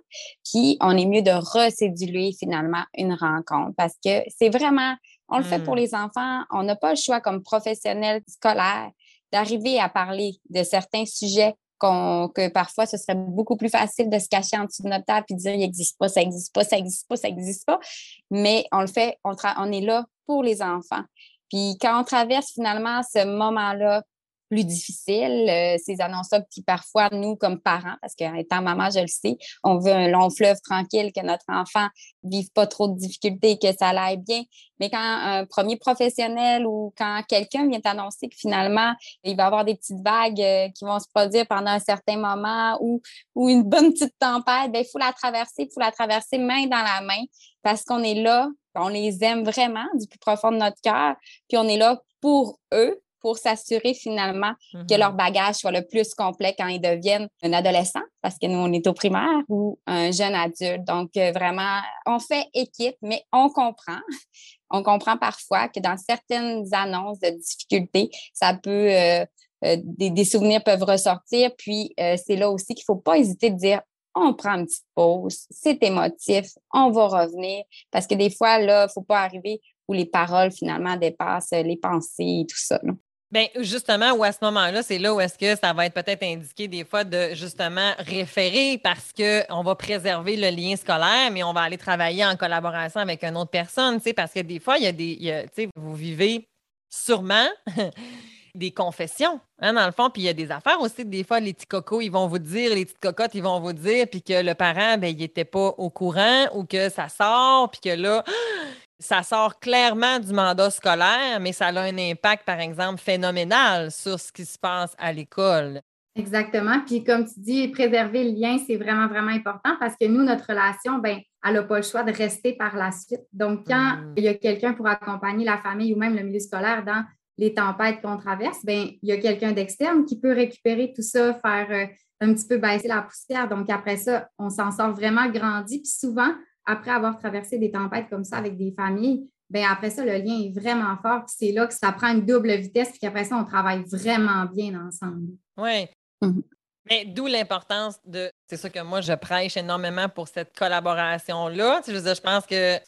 puis on est mieux de recéduler finalement une rencontre parce que c'est vraiment, on le fait pour hmm. les enfants, on n'a pas le choix comme professionnel scolaire d'arriver à parler de certains sujets que parfois ce serait beaucoup plus facile de se cacher en dessous de notre table et de dire il n'existe pas, ça n'existe pas, ça n'existe pas, ça n'existe pas. Mais on le fait, on, on est là pour les enfants. Puis quand on traverse finalement ce moment-là plus difficile, euh, ces annonces-là, qui parfois, nous, comme parents, parce qu'en étant maman, je le sais, on veut un long fleuve tranquille, que notre enfant vive pas trop de difficultés, que ça aille bien. Mais quand un premier professionnel ou quand quelqu'un vient t'annoncer que finalement, il va y avoir des petites vagues euh, qui vont se produire pendant un certain moment ou, ou une bonne petite tempête, ben, il faut la traverser, il faut la traverser main dans la main parce qu'on est là, on les aime vraiment du plus profond de notre cœur, puis on est là pour eux, pour s'assurer finalement que leur mm-hmm. bagage soit le plus complet quand ils deviennent un adolescent, parce que nous, on est au primaire, ou un jeune adulte. Donc, euh, vraiment, on fait équipe, mais on comprend. On comprend parfois que dans certaines annonces de difficultés, ça peut, euh, euh, des, souvenirs peuvent ressortir. Puis, c'est là aussi qu'il ne faut pas hésiter de dire on prend une petite pause, c'est émotif, on va revenir. Parce que des fois, là, il ne faut pas arriver où les paroles finalement dépassent les pensées et tout ça. Bien, justement, ou à ce moment-là, c'est là où est-ce que ça va être peut-être indiqué des fois de justement référer parce qu'on va préserver le lien scolaire, mais on va aller travailler en collaboration avec une autre personne, tu sais, parce que des fois, il y a des, tu sais, vous vivez sûrement des confessions, hein, dans le fond, puis il y a des affaires aussi, des fois, les petits cocos, ils vont vous dire, les petites cocottes, ils vont vous dire, puis que le parent, ben, il n'était pas au courant ou que ça sort, puis que là, ça sort clairement du mandat scolaire, mais ça a un impact, par exemple, phénoménal sur ce qui se passe à l'école. Exactement. Puis comme tu dis, préserver le lien, c'est vraiment, vraiment important parce que nous, notre relation, ben, elle n'a pas le choix de rester par la suite. Donc, quand mm. il y a quelqu'un pour accompagner la famille ou même le milieu scolaire dans les tempêtes qu'on traverse, ben, il y a quelqu'un d'externe qui peut récupérer tout ça, faire euh, un petit peu baisser la poussière. Donc, après ça, on s'en sort vraiment grandi. Puis souvent, après avoir traversé des tempêtes comme ça avec des familles, ben après ça, le lien est vraiment fort. Puis c'est là que ça prend une double vitesse, puis qu'après ça, on travaille vraiment bien ensemble. Oui. Mhm. Mais d'où l'importance de. C'est ça que moi, je prêche énormément pour cette collaboration-là. je, je pense que.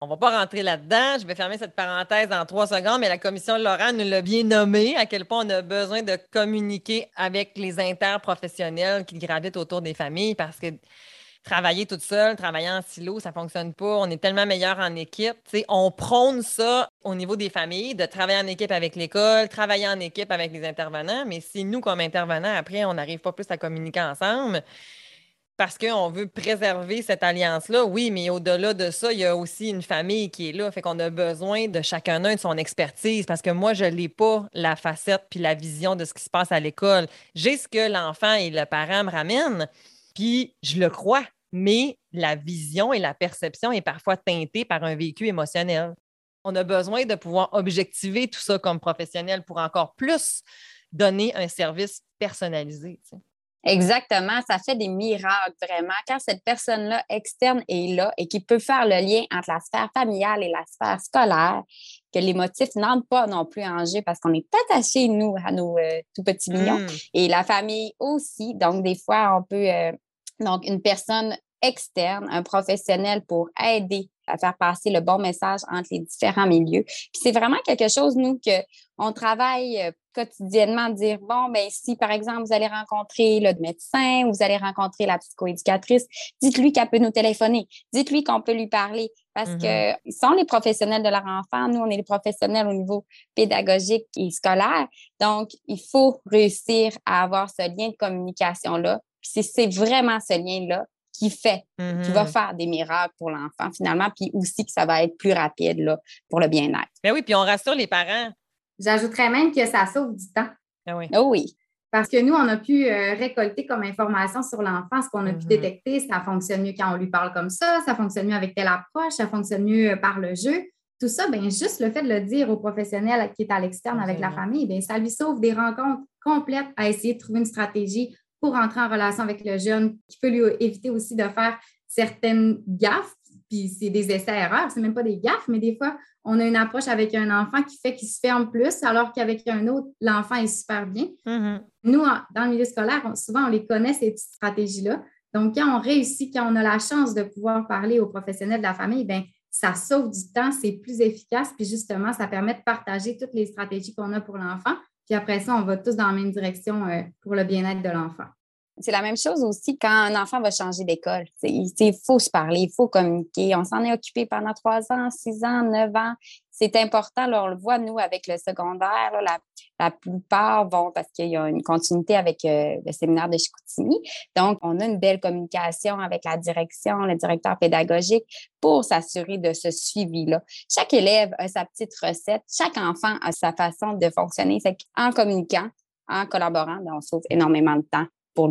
On ne va pas rentrer là-dedans. Je vais fermer cette parenthèse en trois secondes, mais la commission Laurent nous l'a bien nommé, à quel point on a besoin de communiquer avec les interprofessionnels qui gravitent autour des familles parce que travailler toute seule, travailler en silo, ça ne fonctionne pas. On est tellement meilleur en équipe. on prône ça au niveau des familles, de travailler en équipe avec l'école, travailler en équipe avec les intervenants. Mais si nous, comme intervenants, après, on n'arrive pas plus à communiquer ensemble, parce qu'on veut préserver cette alliance-là, oui, mais au-delà de ça, il y a aussi une famille qui est là. Fait qu'on a besoin de chacun de son expertise parce que moi, je n'ai pas la facette puis la vision de ce qui se passe à l'école. J'ai ce que l'enfant et le parent me ramènent, puis je le crois mais la vision et la perception est parfois teintée par un vécu émotionnel. On a besoin de pouvoir objectiver tout ça comme professionnel pour encore plus donner un service personnalisé. Exactement, ça fait des miracles vraiment. Quand cette personne-là externe est là et qui peut faire le lien entre la sphère familiale et la sphère scolaire, que les motifs n'entrent pas non plus en jeu parce qu'on est attaché, nous, à nos euh, tout petits millions hmm. et la famille aussi. Donc, des fois, on peut. Euh, donc, une personne externe, un professionnel pour aider à faire passer le bon message entre les différents milieux. Puis c'est vraiment quelque chose, nous, qu'on travaille euh, quotidiennement, dire, bon, ben si, par exemple, vous allez rencontrer le médecin, vous allez rencontrer la psychoéducatrice, dites-lui qu'elle peut nous téléphoner, dites-lui qu'on peut lui parler, parce mm-hmm. que sont les professionnels de leur enfant, nous, on est les professionnels au niveau pédagogique et scolaire, donc il faut réussir à avoir ce lien de communication-là. Puis c'est vraiment ce lien-là qui fait, qui va mm-hmm. faire des miracles pour l'enfant finalement, puis aussi que ça va être plus rapide là, pour le bien-être. Mais ben oui, puis on rassure les parents. J'ajouterais même que ça sauve du temps. Ah oui. Oh oui. Parce que nous, on a pu euh, récolter comme information sur l'enfant ce qu'on a pu mm-hmm. détecter. Ça fonctionne mieux quand on lui parle comme ça, ça fonctionne mieux avec telle approche, ça fonctionne mieux euh, par le jeu. Tout ça, bien, juste le fait de le dire au professionnel qui est à l'externe avec la famille, bien, ça lui sauve des rencontres complètes à essayer de trouver une stratégie pour entrer en relation avec le jeune, qui peut lui éviter aussi de faire certaines gaffes. Puis c'est des essais-erreurs, c'est même pas des gaffes, mais des fois, on a une approche avec un enfant qui fait qu'il se ferme plus, alors qu'avec un autre, l'enfant est super bien. Mm-hmm. Nous, dans le milieu scolaire, souvent, on les connaît, ces petites stratégies-là. Donc, quand on réussit, quand on a la chance de pouvoir parler aux professionnels de la famille, bien, ça sauve du temps, c'est plus efficace, puis justement, ça permet de partager toutes les stratégies qu'on a pour l'enfant, puis après ça, on va tous dans la même direction euh, pour le bien-être de l'enfant. C'est la même chose aussi quand un enfant va changer d'école. Il faut se parler, il faut communiquer. On s'en est occupé pendant trois ans, six ans, neuf ans. C'est important. Là, on le voit, nous, avec le secondaire, la, plupart vont parce qu'il y a une continuité avec euh, le séminaire de Chicoutimi. Donc, on a une belle communication avec la direction, le directeur pédagogique pour s'assurer de ce suivi-là. Chaque élève a sa petite recette. Chaque enfant a sa façon de fonctionner. En communiquant, en collaborant, ben, on sauve énormément de temps pour.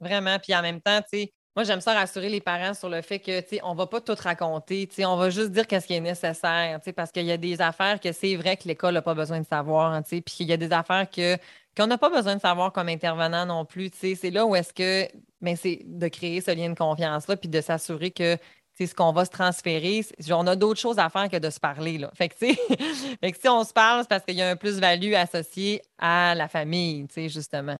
Vraiment. Puis en même temps, tu sais, moi, j'aime ça rassurer les parents sur le fait que, tu on va pas tout raconter, tu sais, on va juste dire qu'est-ce qui est nécessaire, tu sais, parce qu'il y a des affaires que c'est vrai que l'école n'a pas besoin de savoir, tu sais, puis il y a des affaires que qu'on n'a pas besoin de savoir comme intervenant non plus, tu sais, c'est là où est-ce que, ben, c'est de créer ce lien de confiance-là, puis de s'assurer que c'est ce qu'on va se transférer. On a d'autres choses à faire que de se parler. Là. Fait que, fait que si on se parle, c'est parce qu'il y a un plus-value associé à la famille, justement.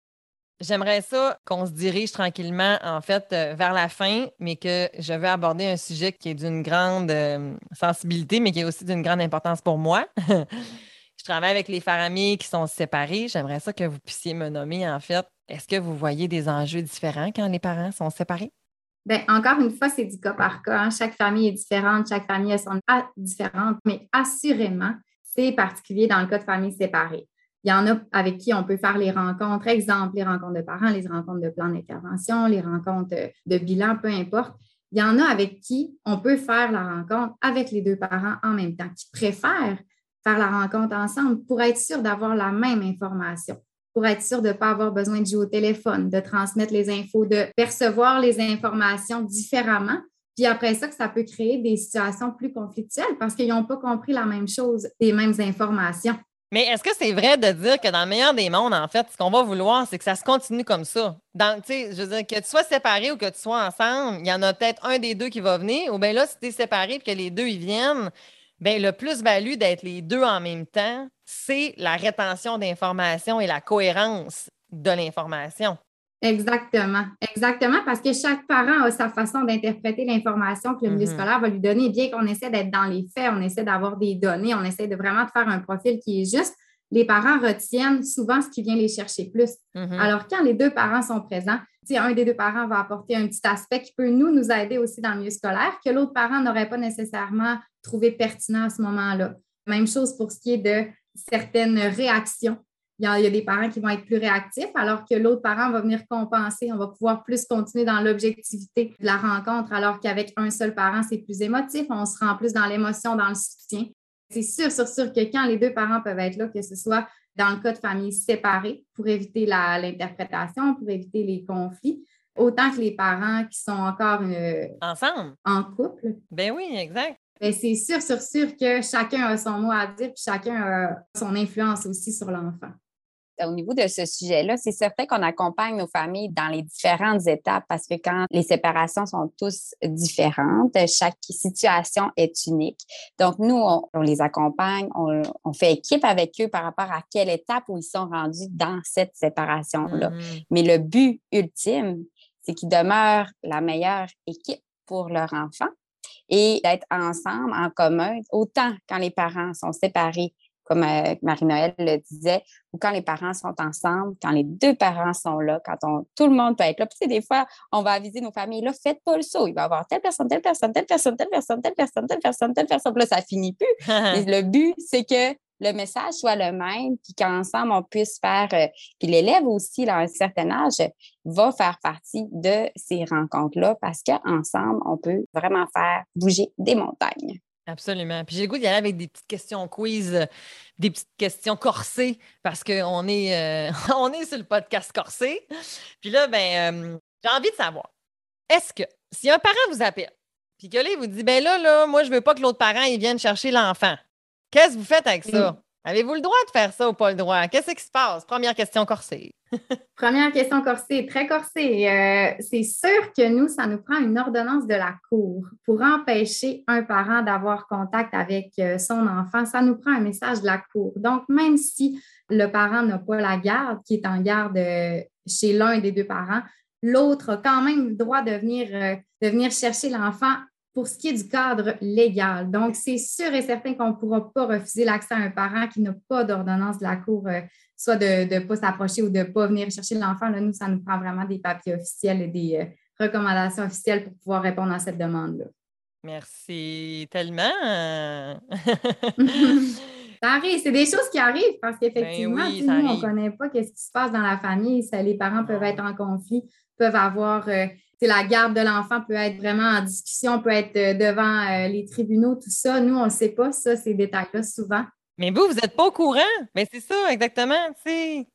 J'aimerais ça qu'on se dirige tranquillement, en fait, euh, vers la fin, mais que je veux aborder un sujet qui est d'une grande euh, sensibilité, mais qui est aussi d'une grande importance pour moi. je travaille avec les familles qui sont séparées. J'aimerais ça que vous puissiez me nommer, en fait, est-ce que vous voyez des enjeux différents quand les parents sont séparés? Bien, encore une fois, c'est du cas par cas. Hein. Chaque famille est différente, chaque famille a son différente, mais assurément, c'est particulier dans le cas de familles séparées. Il y en a avec qui on peut faire les rencontres, exemple, les rencontres de parents, les rencontres de plan d'intervention, les rencontres de bilan, peu importe. Il y en a avec qui on peut faire la rencontre avec les deux parents en même temps, qui préfèrent faire la rencontre ensemble pour être sûr d'avoir la même information, pour être sûr de ne pas avoir besoin de jouer au téléphone, de transmettre les infos, de percevoir les informations différemment. Puis après ça, que ça peut créer des situations plus conflictuelles parce qu'ils n'ont pas compris la même chose, les mêmes informations. Mais est-ce que c'est vrai de dire que dans le meilleur des mondes, en fait, ce qu'on va vouloir, c'est que ça se continue comme ça? Dans, je veux dire, que tu sois séparé ou que tu sois ensemble, il y en a peut-être un des deux qui va venir, ou bien là, si tu es séparé et que les deux ils viennent, bien, le plus-value d'être les deux en même temps, c'est la rétention d'informations et la cohérence de l'information. Exactement, exactement, parce que chaque parent a sa façon d'interpréter l'information que le milieu mm-hmm. scolaire va lui donner. Bien qu'on essaie d'être dans les faits, on essaie d'avoir des données, on essaie de vraiment de faire un profil qui est juste, les parents retiennent souvent ce qui vient les chercher plus. Mm-hmm. Alors, quand les deux parents sont présents, un des deux parents va apporter un petit aspect qui peut nous, nous aider aussi dans le milieu scolaire, que l'autre parent n'aurait pas nécessairement trouvé pertinent à ce moment-là. Même chose pour ce qui est de certaines réactions il y, a, des parents qui vont être plus réactifs, alors que l'autre parent va venir compenser. On va pouvoir plus continuer dans l'objectivité de la rencontre, alors qu'avec un seul parent, c'est plus émotif. On se rend plus dans l'émotion, dans le soutien. C'est sûr, sûr, sûr que quand les deux parents peuvent être là, que ce soit dans le cas de familles séparées pour éviter l'interprétation, pour éviter les conflits, autant que les parents qui sont encore euh, ensemble, en couple. Ben oui, exact. Ben, c'est sûr, sûr, sûr que chacun a son mot à dire, puis chacun a son influence aussi sur l'enfant au niveau de ce sujet-là, c'est certain qu'on accompagne nos familles dans les différentes étapes parce que quand les séparations sont tous différentes, chaque situation est unique. Donc, nous, on, les accompagne, on, fait équipe avec eux par rapport à quelle étape où ils sont rendus dans cette séparation-là. Mm-hmm. Mais le but ultime, c'est qu'ils demeurent la meilleure équipe pour leur enfant et d'être ensemble, en commun, autant quand les parents sont séparés comme euh, Marie-Noël le disait, ou quand les parents sont ensemble, quand les deux parents sont là, quand on, tout le monde peut être là. Puis, des fois, on va aviser nos familles, là, faites pas le saut. Il va y avoir telle personne, telle personne, telle personne, telle personne, telle personne, telle personne, telle personne. Puis là, ça finit plus. le but, c'est que le message soit le même, puis qu'ensemble, on puisse faire, euh, puis l'élève aussi, là, à un certain âge, va faire partie de ces rencontres-là parce qu'ensemble, on peut vraiment faire bouger des montagnes. Absolument. Puis j'ai le goût d'y aller avec des petites questions quiz, euh, des petites questions corsées, parce qu'on est, euh, on est sur le podcast corsé. Puis là, ben, euh, j'ai envie de savoir, est-ce que si un parent vous appelle, puis que là, il vous dit, ben là, là, moi, je veux pas que l'autre parent, il vienne chercher l'enfant, qu'est-ce que vous faites avec ça? Avez-vous le droit de faire ça ou pas le droit? Qu'est-ce qui se passe? Première question corsée. Première question corsée, très corsée. Euh, c'est sûr que nous, ça nous prend une ordonnance de la Cour pour empêcher un parent d'avoir contact avec euh, son enfant. Ça nous prend un message de la Cour. Donc, même si le parent n'a pas la garde, qui est en garde euh, chez l'un des deux parents, l'autre a quand même le droit de venir, de venir chercher l'enfant pour ce qui est du cadre légal. Donc, c'est sûr et certain qu'on ne pourra pas refuser l'accès à un parent qui n'a pas d'ordonnance de la Cour, soit de ne pas s'approcher ou de ne pas venir chercher l'enfant. Nous, ça nous prend vraiment des papiers officiels et des euh, recommandations officielles pour pouvoir répondre à cette demande-là. Merci tellement. ça arrive, c'est des choses qui arrivent parce qu'effectivement, ben nous, on ne connaît pas ce qui se passe dans la famille. les parents peuvent être en conflit, peuvent avoir euh, la garde de l'enfant peut être vraiment en discussion, peut être euh, devant euh, les tribunaux, tout ça. Nous, on ne sait pas ça, ces détails-là, souvent. Mais vous, vous n'êtes pas au courant. Mais c'est ça, exactement.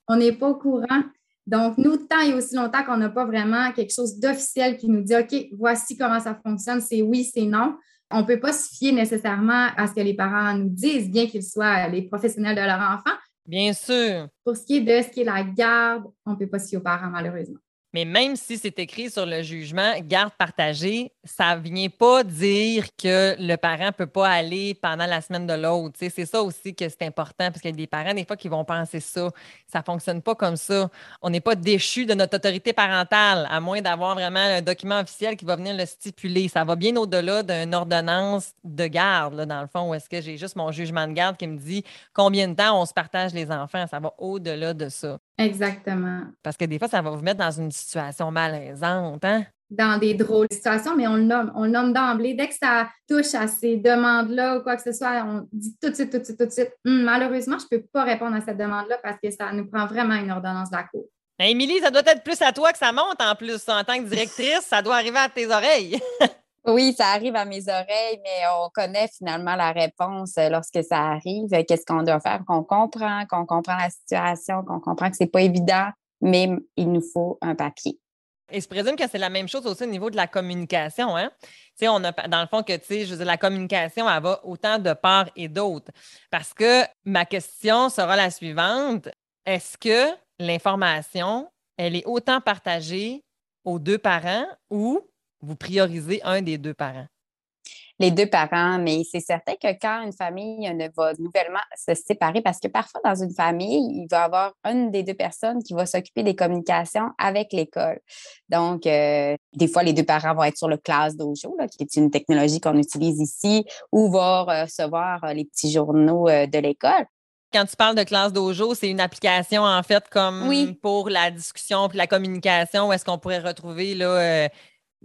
On n'est pas au courant. Donc, nous, tant et aussi longtemps qu'on n'a pas vraiment quelque chose d'officiel qui nous dit OK, voici comment ça fonctionne, c'est oui, c'est non. On ne peut pas se fier nécessairement à ce que les parents nous disent, bien qu'ils soient les professionnels de leur enfant. Bien sûr. Pour ce qui est de ce qui est la garde, on ne peut pas se fier aux parents, malheureusement. Mais même si c'est écrit sur le jugement, garde partagée, ça ne vient pas dire que le parent ne peut pas aller pendant la semaine de l'autre. C'est ça aussi que c'est important, parce qu'il y a des parents, des fois, qui vont penser ça. Ça ne fonctionne pas comme ça. On n'est pas déchu de notre autorité parentale, à moins d'avoir vraiment un document officiel qui va venir le stipuler. Ça va bien au-delà d'une ordonnance de garde, dans le fond, où est-ce que j'ai juste mon jugement de garde qui me dit combien de temps on se partage les enfants. Ça va au-delà de ça. Exactement. Parce que des fois, ça va vous mettre dans une situation malaisante, hein? Dans des drôles de situations, mais on le nomme. On le nomme d'emblée. Dès que ça touche à ces demandes-là ou quoi que ce soit, on dit tout de suite, tout de suite, tout de suite. Hum, malheureusement, je ne peux pas répondre à cette demande-là parce que ça nous prend vraiment une ordonnance de la Cour. Émilie, ça doit être plus à toi que ça monte en plus. En tant que directrice, ça doit arriver à tes oreilles. Oui, ça arrive à mes oreilles, mais on connaît finalement la réponse euh, lorsque ça arrive. Qu'est-ce qu'on doit faire? Qu'on comprend, qu'on comprend la situation, qu'on comprend que c'est pas évident, mais il nous faut un papier. Et je présume que c'est la même chose aussi au niveau de la communication. Hein? on a, dans le fond, que la communication, elle va autant de part et d'autre. Parce que ma question sera la suivante. Est-ce que l'information, elle est autant partagée aux deux parents ou vous priorisez un des deux parents? les deux parents, mais c'est certain que quand une famille ne va nouvellement se séparer, parce que parfois dans une famille, il va y avoir une des deux personnes qui va s'occuper des communications avec l'école. Donc, euh, des fois, les deux parents vont être sur le classe dojo, qui est une technologie qu'on utilise ici, ou vont recevoir euh, les petits journaux euh, de l'école. Quand tu parles de classe dojo, c'est une application en fait comme pour la discussion et la communication où est-ce qu'on pourrait retrouver là,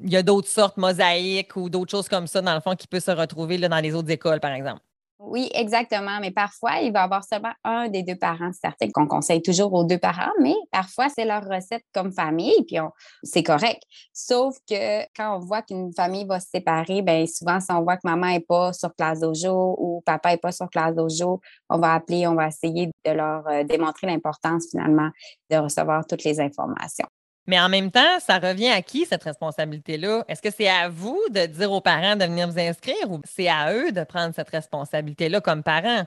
il y a d'autres sortes, mosaïques ou d'autres choses comme ça, dans le fond, qui peuvent se retrouver là, dans les autres écoles, par exemple. Oui, exactement. Mais parfois, il va y avoir seulement un des deux parents. C'est qu'on conseille toujours aux deux parents, mais parfois, c'est leur recette comme famille, puis c'est correct. Sauf que quand on voit qu'une famille va se séparer, bien souvent, si on voit que maman n'est pas sur classe dojo ou papa n'est pas sur classe dojo, on va appeler, on va essayer de leur euh, démontrer l'importance finalement de recevoir toutes les informations. Mais en même temps, ça revient à qui cette responsabilité-là? Est-ce que c'est à vous de dire aux parents de venir vous inscrire ou c'est à eux de prendre cette responsabilité-là comme parents?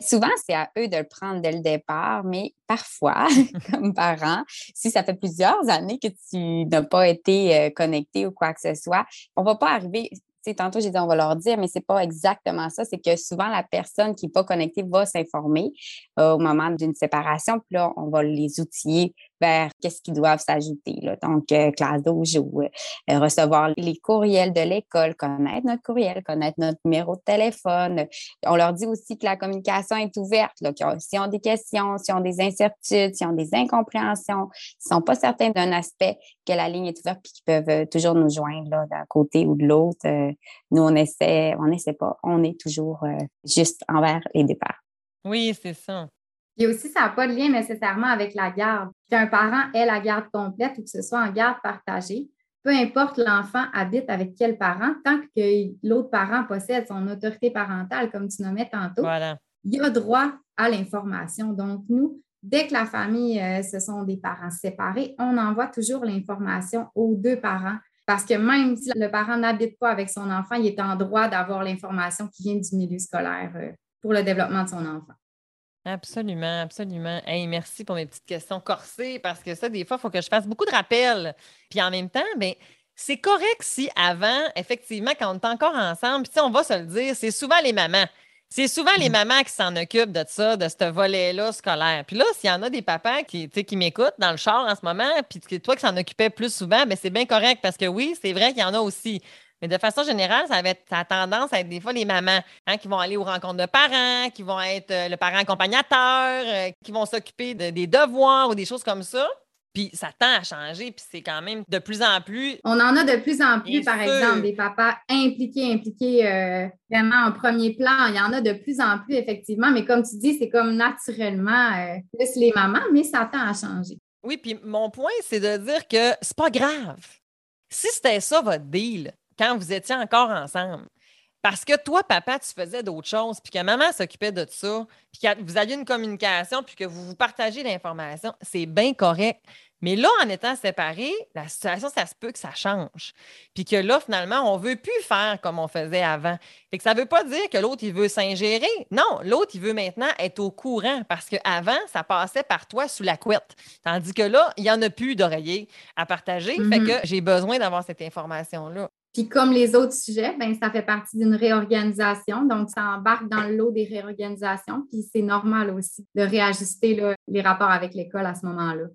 Souvent, c'est à eux de le prendre dès le départ, mais parfois, comme parent, si ça fait plusieurs années que tu n'as pas été euh, connecté ou quoi que ce soit, on ne va pas arriver tantôt, j'ai dit on va leur dire, mais c'est pas exactement ça. C'est que souvent, la personne qui n'est pas connectée va s'informer euh, au moment d'une séparation. Puis là, on va les outiller qu'est-ce qu'ils doivent s'ajouter. Donc, euh, classe dojo, euh, recevoir les courriels de l'école, connaître notre courriel, connaître notre numéro de téléphone. On leur dit aussi que la communication est ouverte. Là, s'ils ont des questions, s'ils ont des incertitudes, s'ils ont des incompréhensions, s'ils ne sont pas certains d'un aspect, que la ligne est ouverte puis qu'ils peuvent toujours nous joindre d'un côté ou de l'autre. nous, on essaie, on n'essaie pas, on est toujours juste envers les départs. Oui, c'est ça. Et aussi, ça n'a pas de lien nécessairement avec la garde. Qu'un parent ait la garde complète ou que ce soit en garde partagée, peu importe l'enfant habite avec quel parent, tant que l'autre parent possède son autorité parentale, comme tu nommais tantôt, il a droit à l'information. Donc, nous, dès que la famille, euh, ce sont des parents séparés, on envoie toujours l'information aux deux parents. Parce que même si le parent n'habite pas avec son enfant, il est en droit d'avoir l'information qui vient du milieu scolaire euh, pour le développement de son enfant. Absolument, absolument. Hey, merci pour mes petites questions corsées parce que ça, des fois, il faut que je fasse beaucoup de rappels. Puis en même temps, bien, c'est correct si avant, effectivement, quand on est encore ensemble, puis on va se le dire, c'est souvent les mamans. C'est souvent les mm. mamans qui s'en occupent de ça, de ce volet-là scolaire. Puis là, s'il y en a des papas qui, qui m'écoutent dans le char en ce moment, puis toi qui s'en occupais plus souvent, bien, c'est bien correct parce que oui, c'est vrai qu'il y en a aussi. Mais de façon générale, ça, a tendance à être des fois les mamans hein, qui vont aller aux rencontres de parents, qui vont être euh, le parent accompagnateur, euh, qui vont s'occuper des devoirs ou des choses comme ça. Puis ça tend à changer, puis c'est quand même de plus en plus. On en a de plus en plus, par exemple, des papas impliqués, impliqués euh, vraiment en premier plan. Il y en a de plus en plus, effectivement, mais comme tu dis, c'est comme naturellement plus les mamans, mais ça tend à changer. Oui, puis mon point, c'est de dire que c'est pas grave. Si c'était ça votre deal, quand vous étiez encore ensemble. Parce que toi, papa, tu faisais d'autres choses, puis que maman s'occupait de ça, puis que vous aviez une communication, puis que vous vous partagez l'information, c'est bien correct. Mais là, en étant séparés, la situation, ça se peut que ça change. Puis que là, finalement, on ne veut plus faire comme on faisait avant. Fait que ça ne veut pas dire que l'autre, il veut s'ingérer. Non, l'autre, il veut maintenant être au courant parce qu'avant, ça passait par toi sous la couette. Tandis que là, il n'y en a plus d'oreiller à partager. Fait mm-hmm. que j'ai besoin d'avoir cette information-là. Puis comme les autres sujets, ben, ça fait partie d'une réorganisation. Donc, ça embarque dans le lot des réorganisations. Puis c'est normal aussi de réajuster les rapports avec l'école à ce moment-là.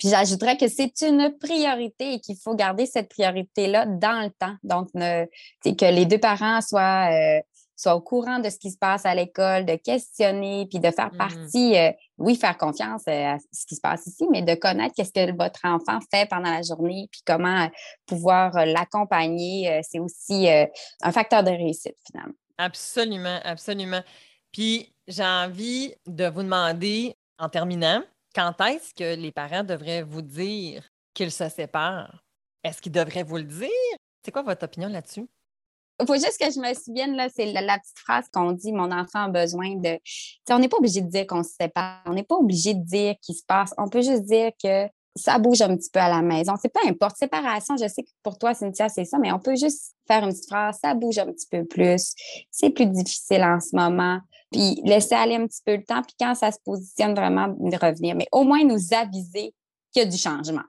Puis j'ajouterais que c'est une priorité et qu'il faut garder cette priorité-là dans le temps. Donc, que les deux parents soient euh, soit au courant de ce qui se passe à l'école, de questionner, puis de faire mmh partie, euh, oui, faire confiance euh, à ce qui se passe ici, mais de connaître qu'est-ce que votre enfant fait pendant la journée, puis comment euh, pouvoir l'accompagner. c'est aussi un facteur de réussite, finalement. Absolument, absolument. Puis j'ai envie de vous demander, en terminant, quand est-ce que les parents devraient vous dire qu'ils se séparent? Est-ce qu'ils devraient vous le dire? C'est quoi votre opinion là-dessus? Il faut juste que je me souvienne, là, c'est la, petite phrase qu'on dit mon enfant a besoin de. on n'est pas obligé de dire qu'on se sépare. On n'est pas obligé de dire qu'il se passe. On peut juste dire que ça bouge un petit peu à la maison. C'est peu importe. Séparation, je sais que pour toi, Cynthia, c'est ça, mais on peut juste faire une petite phrase, ça bouge un petit peu plus. C'est plus difficile en ce moment. Puis laisser aller un petit peu le temps, puis quand ça se positionne vraiment, de revenir. Mais au moins nous aviser qu'il y a du changement.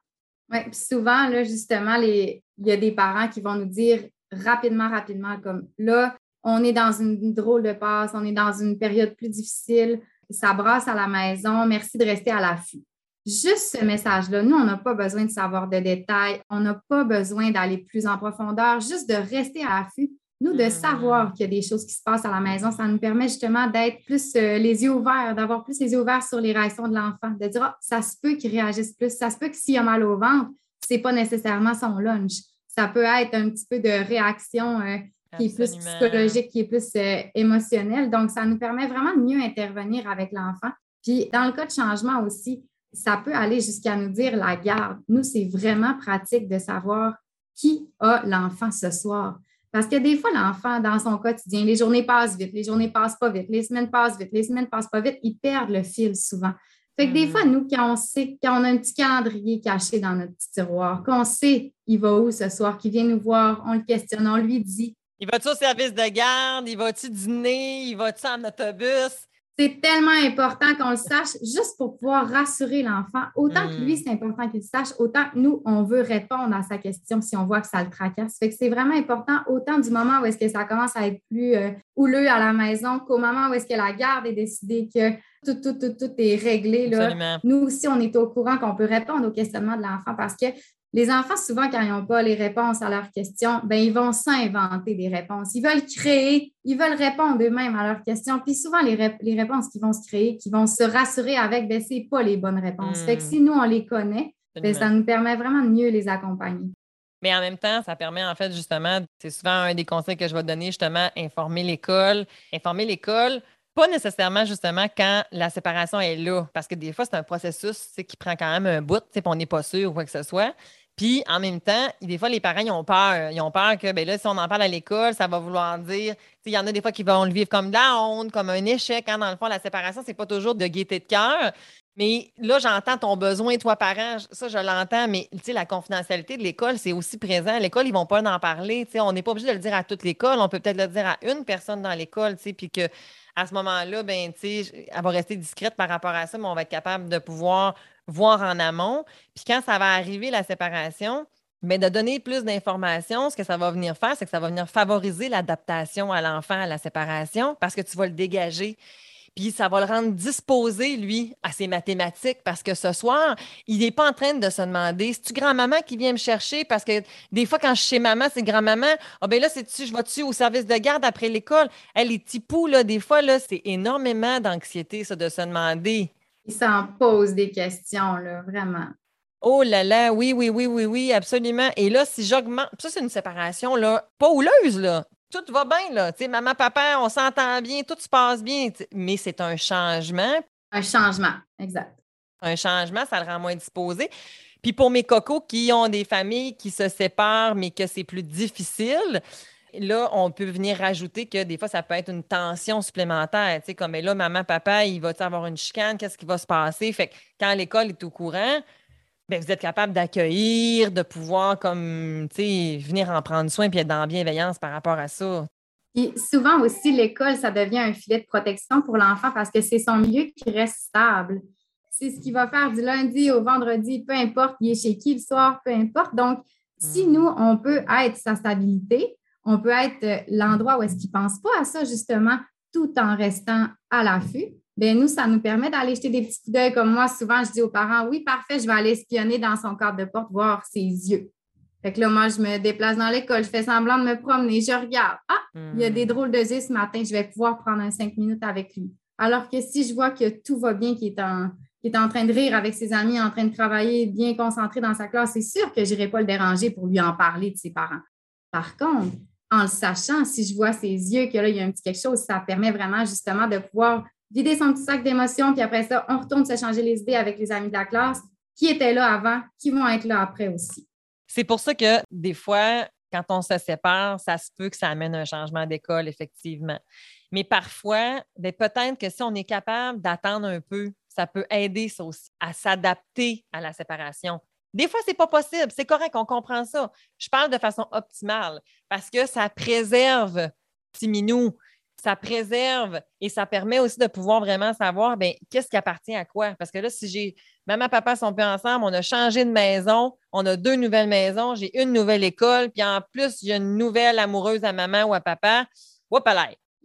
Oui, puis souvent, là, justement, les... il y a des parents qui vont nous dire rapidement, rapidement, comme là, on est dans une drôle de passe, on est dans une période plus difficile, ça brasse à la maison, merci de rester à l'affût. Juste ce message-là, nous, on n'a pas besoin de savoir de détails, on n'a pas besoin d'aller plus en profondeur, juste de rester à l'affût. Nous, de savoir hmm. qu'il y a des choses qui se passent à la maison, ça nous permet justement d'être plus euh, les yeux ouverts, d'avoir plus les yeux ouverts sur les réactions de l'enfant, de dire ah, ça se peut qu'il réagisse plus, ça se peut que s'il a mal au ventre, ce n'est pas nécessairement son lunch. Ça peut être un petit peu de réaction euh, qui est plus psychologique, qui est plus euh, émotionnelle. Donc, ça nous permet vraiment de mieux intervenir avec l'enfant. Puis, dans le cas de changement aussi, ça peut aller jusqu'à nous dire la garde. Nous, c'est vraiment pratique de savoir qui a l'enfant ce soir. Parce que des fois, l'enfant, dans son quotidien, les journées passent vite, les journées passent pas vite, les semaines passent vite, les semaines passent pas vite, ils perdent le fil souvent. Fait que des fois, mm. nous, quand on sait, quand on a un petit calendrier caché dans notre petit tiroir, qu'on sait il va où ce soir, qu'il vient nous voir, on le questionne, on lui dit. Il va-tu au service de garde? Il va-tu dîner? Il va-tu en autobus? C'est tellement important qu'on le sache juste pour pouvoir rassurer l'enfant. Autant que lui, hmm. c'est important qu'il sache, autant que nous, on veut répondre à sa question si on voit que ça le tracasse. Fait que c'est vraiment important, autant du moment où est-ce que ça commence à être plus euh, houleux à la maison qu'au moment où est-ce que la garde est décidée que tout, tout, tout, tout est réglé. Là. Nous aussi, on est au courant qu'on peut répondre aux questionnements de l'enfant parce que les enfants, souvent, quand ils n'ont pas les réponses à leurs questions, ben, ils vont s'inventer des réponses. Ils veulent créer, ils veulent répondre eux-mêmes à leurs questions. Puis souvent, les, réponses qui vont se créer, qui vont se rassurer avec, ben, ce pas les bonnes réponses. Fait que hmm. si nous, on les connaît, ben, ça nous permet vraiment de mieux les accompagner. Mais en même temps, ça permet en fait justement, c'est souvent un des conseils que je vais donner, justement, informer l'école. Informer l'école, pas nécessairement justement quand la séparation est là, parce que des fois, c'est un processus qui prend quand même un bout, on n'est pas sûr ou quoi que ce soit. Puis en même temps, des fois, les parents, ils ont peur. Ils ont peur que, ben là, si on en parle à l'école, ça va vouloir dire. Il y en a des fois qui vont le vivre comme de la honte, comme un échec. Quand, dans le fond, la séparation, c'est pas toujours de gaieté de cœur. Mais là, j'entends ton besoin, toi, parent, ça, je l'entends, mais la confidentialité de l'école, c'est aussi présent. L'école, ils vont pas en parler. On n'est pas obligé de le dire à toute l'école. On peut peut-être le dire à une personne dans l'école, puis que à ce moment-là, ben, elle va rester discrète par rapport à ça, mais on va être capable de pouvoir voir en amont. Puis quand ça va arriver, la séparation, mais de donner plus d'informations, ce que ça va venir faire, c'est que ça va venir favoriser l'adaptation à l'enfant à la séparation parce que tu vas le dégager. Puis ça va le rendre disposé, lui, à ses mathématiques parce que ce soir, il n'est pas en train de se demander c'est-tu grand-maman qui vient me chercher? Parce que des fois, quand je suis chez maman, c'est grand-maman. Ah, ben là, c'est-tu, je vais-tu au service de garde après l'école? Elle, poux, là, des fois, là, c'est énormément d'anxiété, ça, de se demander il s'en pose des questions, là, vraiment. Oh là là, oui, oui, oui, oui, oui, absolument. Et là, si j'augmente, ça, c'est une séparation, là, pas houleuse, là. Tout va bien, là. Tu sais, maman, papa, on s'entend bien, tout se passe bien. Mais c'est un changement. Un changement, exact. Un changement, ça le rend moins disposé. Puis pour mes cocos qui ont des familles qui se séparent, mais que c'est plus difficile, Là, on peut venir rajouter que des fois, ça peut être une tension supplémentaire. Tu sais, comme là, maman, papa, il va avoir une chicane, qu'est-ce qui va se passer? Fait que quand l'école est au courant, bien, vous êtes capable d'accueillir, de pouvoir comme, tu sais, venir en prendre soin puis être dans la bienveillance par rapport à ça. Et souvent aussi, l'école, ça devient un filet de protection pour l'enfant parce que c'est son milieu qui reste stable. C'est ce qu'il va faire du lundi au vendredi, peu importe, il est chez qui le soir, peu importe. Donc, si hmm. nous, on peut être sa stabilité, on peut être euh, l'endroit où est-ce qu'ils ne pensent pas à ça, justement, tout en restant à l'affût. Bien, nous, ça nous permet d'aller jeter des petits coups d'œil comme moi. Souvent, je dis aux parents, oui, parfait, je vais aller espionner dans son cadre de porte, voir ses yeux. Fait que là, moi, je me déplace dans l'école, je fais semblant de me promener, je regarde. Ah, il y a des hmm. drôles de yeux ce matin, je vais pouvoir prendre un cinq minutes avec lui. Alors que si je vois que tout va bien, qu'il est en, est en train de rire avec ses amis, en train de travailler, bien concentré dans sa classe, c'est sûr que je n'irai pas le déranger pour lui en parler de ses parents. Par contre, en le sachant, si je vois ses yeux, que là, il y a un petit quelque chose, ça permet vraiment justement de pouvoir vider son petit sac d'émotions, puis après ça, on retourne se changer les idées avec les amis de la classe qui étaient là avant, qui vont être là après aussi. C'est pour ça que des fois, quand on se sépare, ça se peut que ça amène un changement d'école, effectivement. Mais parfois, ben, peut-être que si on est capable d'attendre un peu, ça peut aider ça aussi à s'adapter à la séparation. Des fois, ce n'est pas possible. C'est correct, on comprend ça. Je parle de façon optimale parce que ça préserve Timinou, ça préserve et ça permet aussi de pouvoir vraiment savoir ben, qu'est-ce qui appartient à quoi? Parce que là, si j'ai maman, papa sont plus ensemble, on a changé de maison, on a deux nouvelles maisons, j'ai une nouvelle école, puis en plus, j'ai une nouvelle amoureuse à maman ou à papa. Hop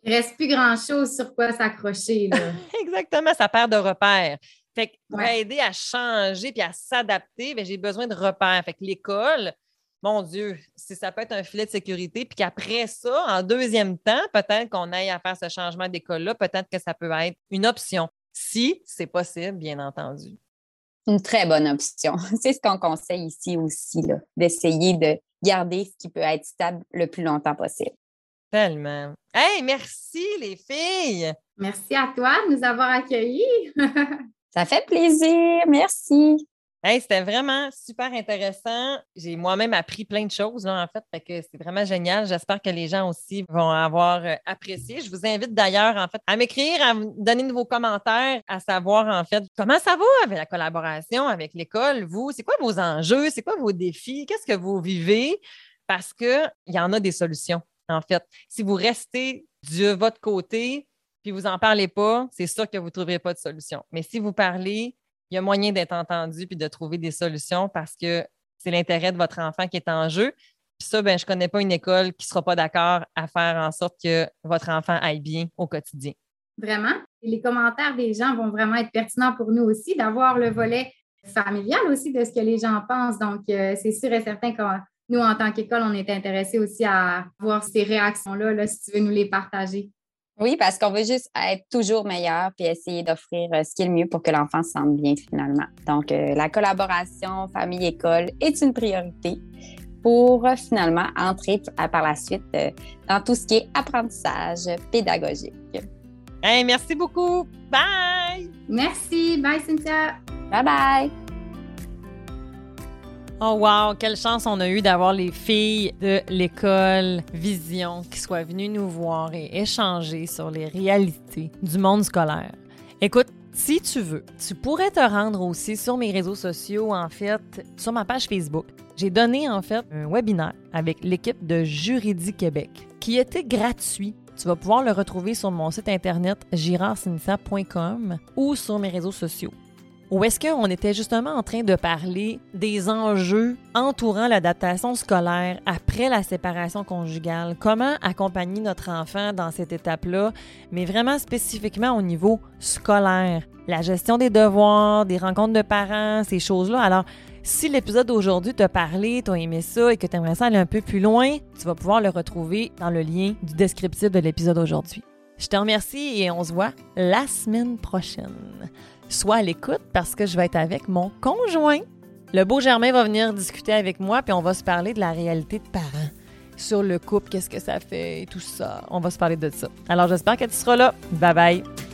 Il ne reste plus grand-chose sur quoi s'accrocher. Exactement, ça perd de repères. Fait pour aider à changer puis à s'adapter, ben, j'ai besoin de repères. Fait que l'école, mon Dieu, si ça peut être un filet de sécurité, puis qu'après ça, en deuxième temps, peut-être qu'on aille à faire ce changement d'école-là, peut-être que ça peut être une option, si c'est possible, bien entendu. Une très bonne option. C'est ce qu'on conseille ici aussi, d'essayer de garder ce qui peut être stable le plus longtemps possible. Tellement. Hey, merci les filles! Merci à toi de nous avoir accueillis. Ça fait plaisir. Merci. c'était vraiment super intéressant. J'ai moi-même appris plein de choses, en fait. que c'est vraiment génial. J'espère que les gens aussi vont avoir euh, apprécié. Je vous invite d'ailleurs, en fait, à m'écrire, à donner de vos commentaires, à savoir, en fait, comment ça va avec la collaboration avec l'école. Vous, c'est quoi vos enjeux? C'est quoi vos défis? Qu'est-ce que vous vivez? Parce qu'il y en a des solutions, en fait. Si vous restez de votre côté, puis vous n'en parlez pas, c'est sûr que vous ne trouverez pas de solution. Mais si vous parlez, il y a moyen d'être entendu puis de trouver des solutions parce que c'est l'intérêt de votre enfant qui est en jeu. Puis ça, ben, je ne connais pas une école qui ne sera pas d'accord à faire en sorte que votre enfant aille bien au quotidien. Vraiment? les commentaires des gens vont vraiment être pertinents pour nous aussi, d'avoir le volet familial aussi de ce que les gens pensent. Donc, euh, c'est sûr et certain que nous, en tant qu'école, on est intéressés aussi à voir ces réactions-là, là, si tu veux nous les partager. Oui, parce qu'on veut juste être toujours meilleur puis essayer d'offrir euh, ce qui est le mieux pour que l'enfant se sente bien finalement. Donc, euh, la collaboration famille-école est une priorité pour euh, finalement entrer par la suite dans tout ce qui est apprentissage pédagogique. Hey, merci beaucoup. Bye. Merci. Bye, Cynthia. Bye bye. Oh wow, quelle chance on a eu d'avoir les filles de l'école Vision qui soient venues nous voir et échanger sur les réalités du monde scolaire. Écoute, si tu veux, tu pourrais te rendre aussi sur mes réseaux sociaux, en fait, sur ma page Facebook. J'ai donné en fait un webinaire avec l'équipe de Juridie Québec qui était gratuit. Tu vas pouvoir le retrouver sur mon site internet girardsinissa.com ou sur mes réseaux sociaux. Ou est-ce qu'on était justement en train de parler des enjeux entourant l'adaptation scolaire après la séparation conjugale? Comment accompagner notre enfant dans cette étape-là, mais vraiment spécifiquement au niveau scolaire? La gestion des devoirs, des rencontres de parents, ces choses-là. Alors, si l'épisode d'aujourd'hui t'a parlé, t'as aimé ça et que tu aimerais ça aller un peu plus loin, tu vas pouvoir le retrouver dans le lien du descriptif de l'épisode d'aujourd'hui. Je te remercie et on se voit la semaine prochaine. Sois à l'écoute parce que je vais être avec mon conjoint. Le beau Germain va venir discuter avec moi, puis on va se parler de la réalité de parents. Sur le couple, qu'est-ce que ça fait et tout ça. On va se parler de ça. Alors j'espère que tu seras là. Bye bye.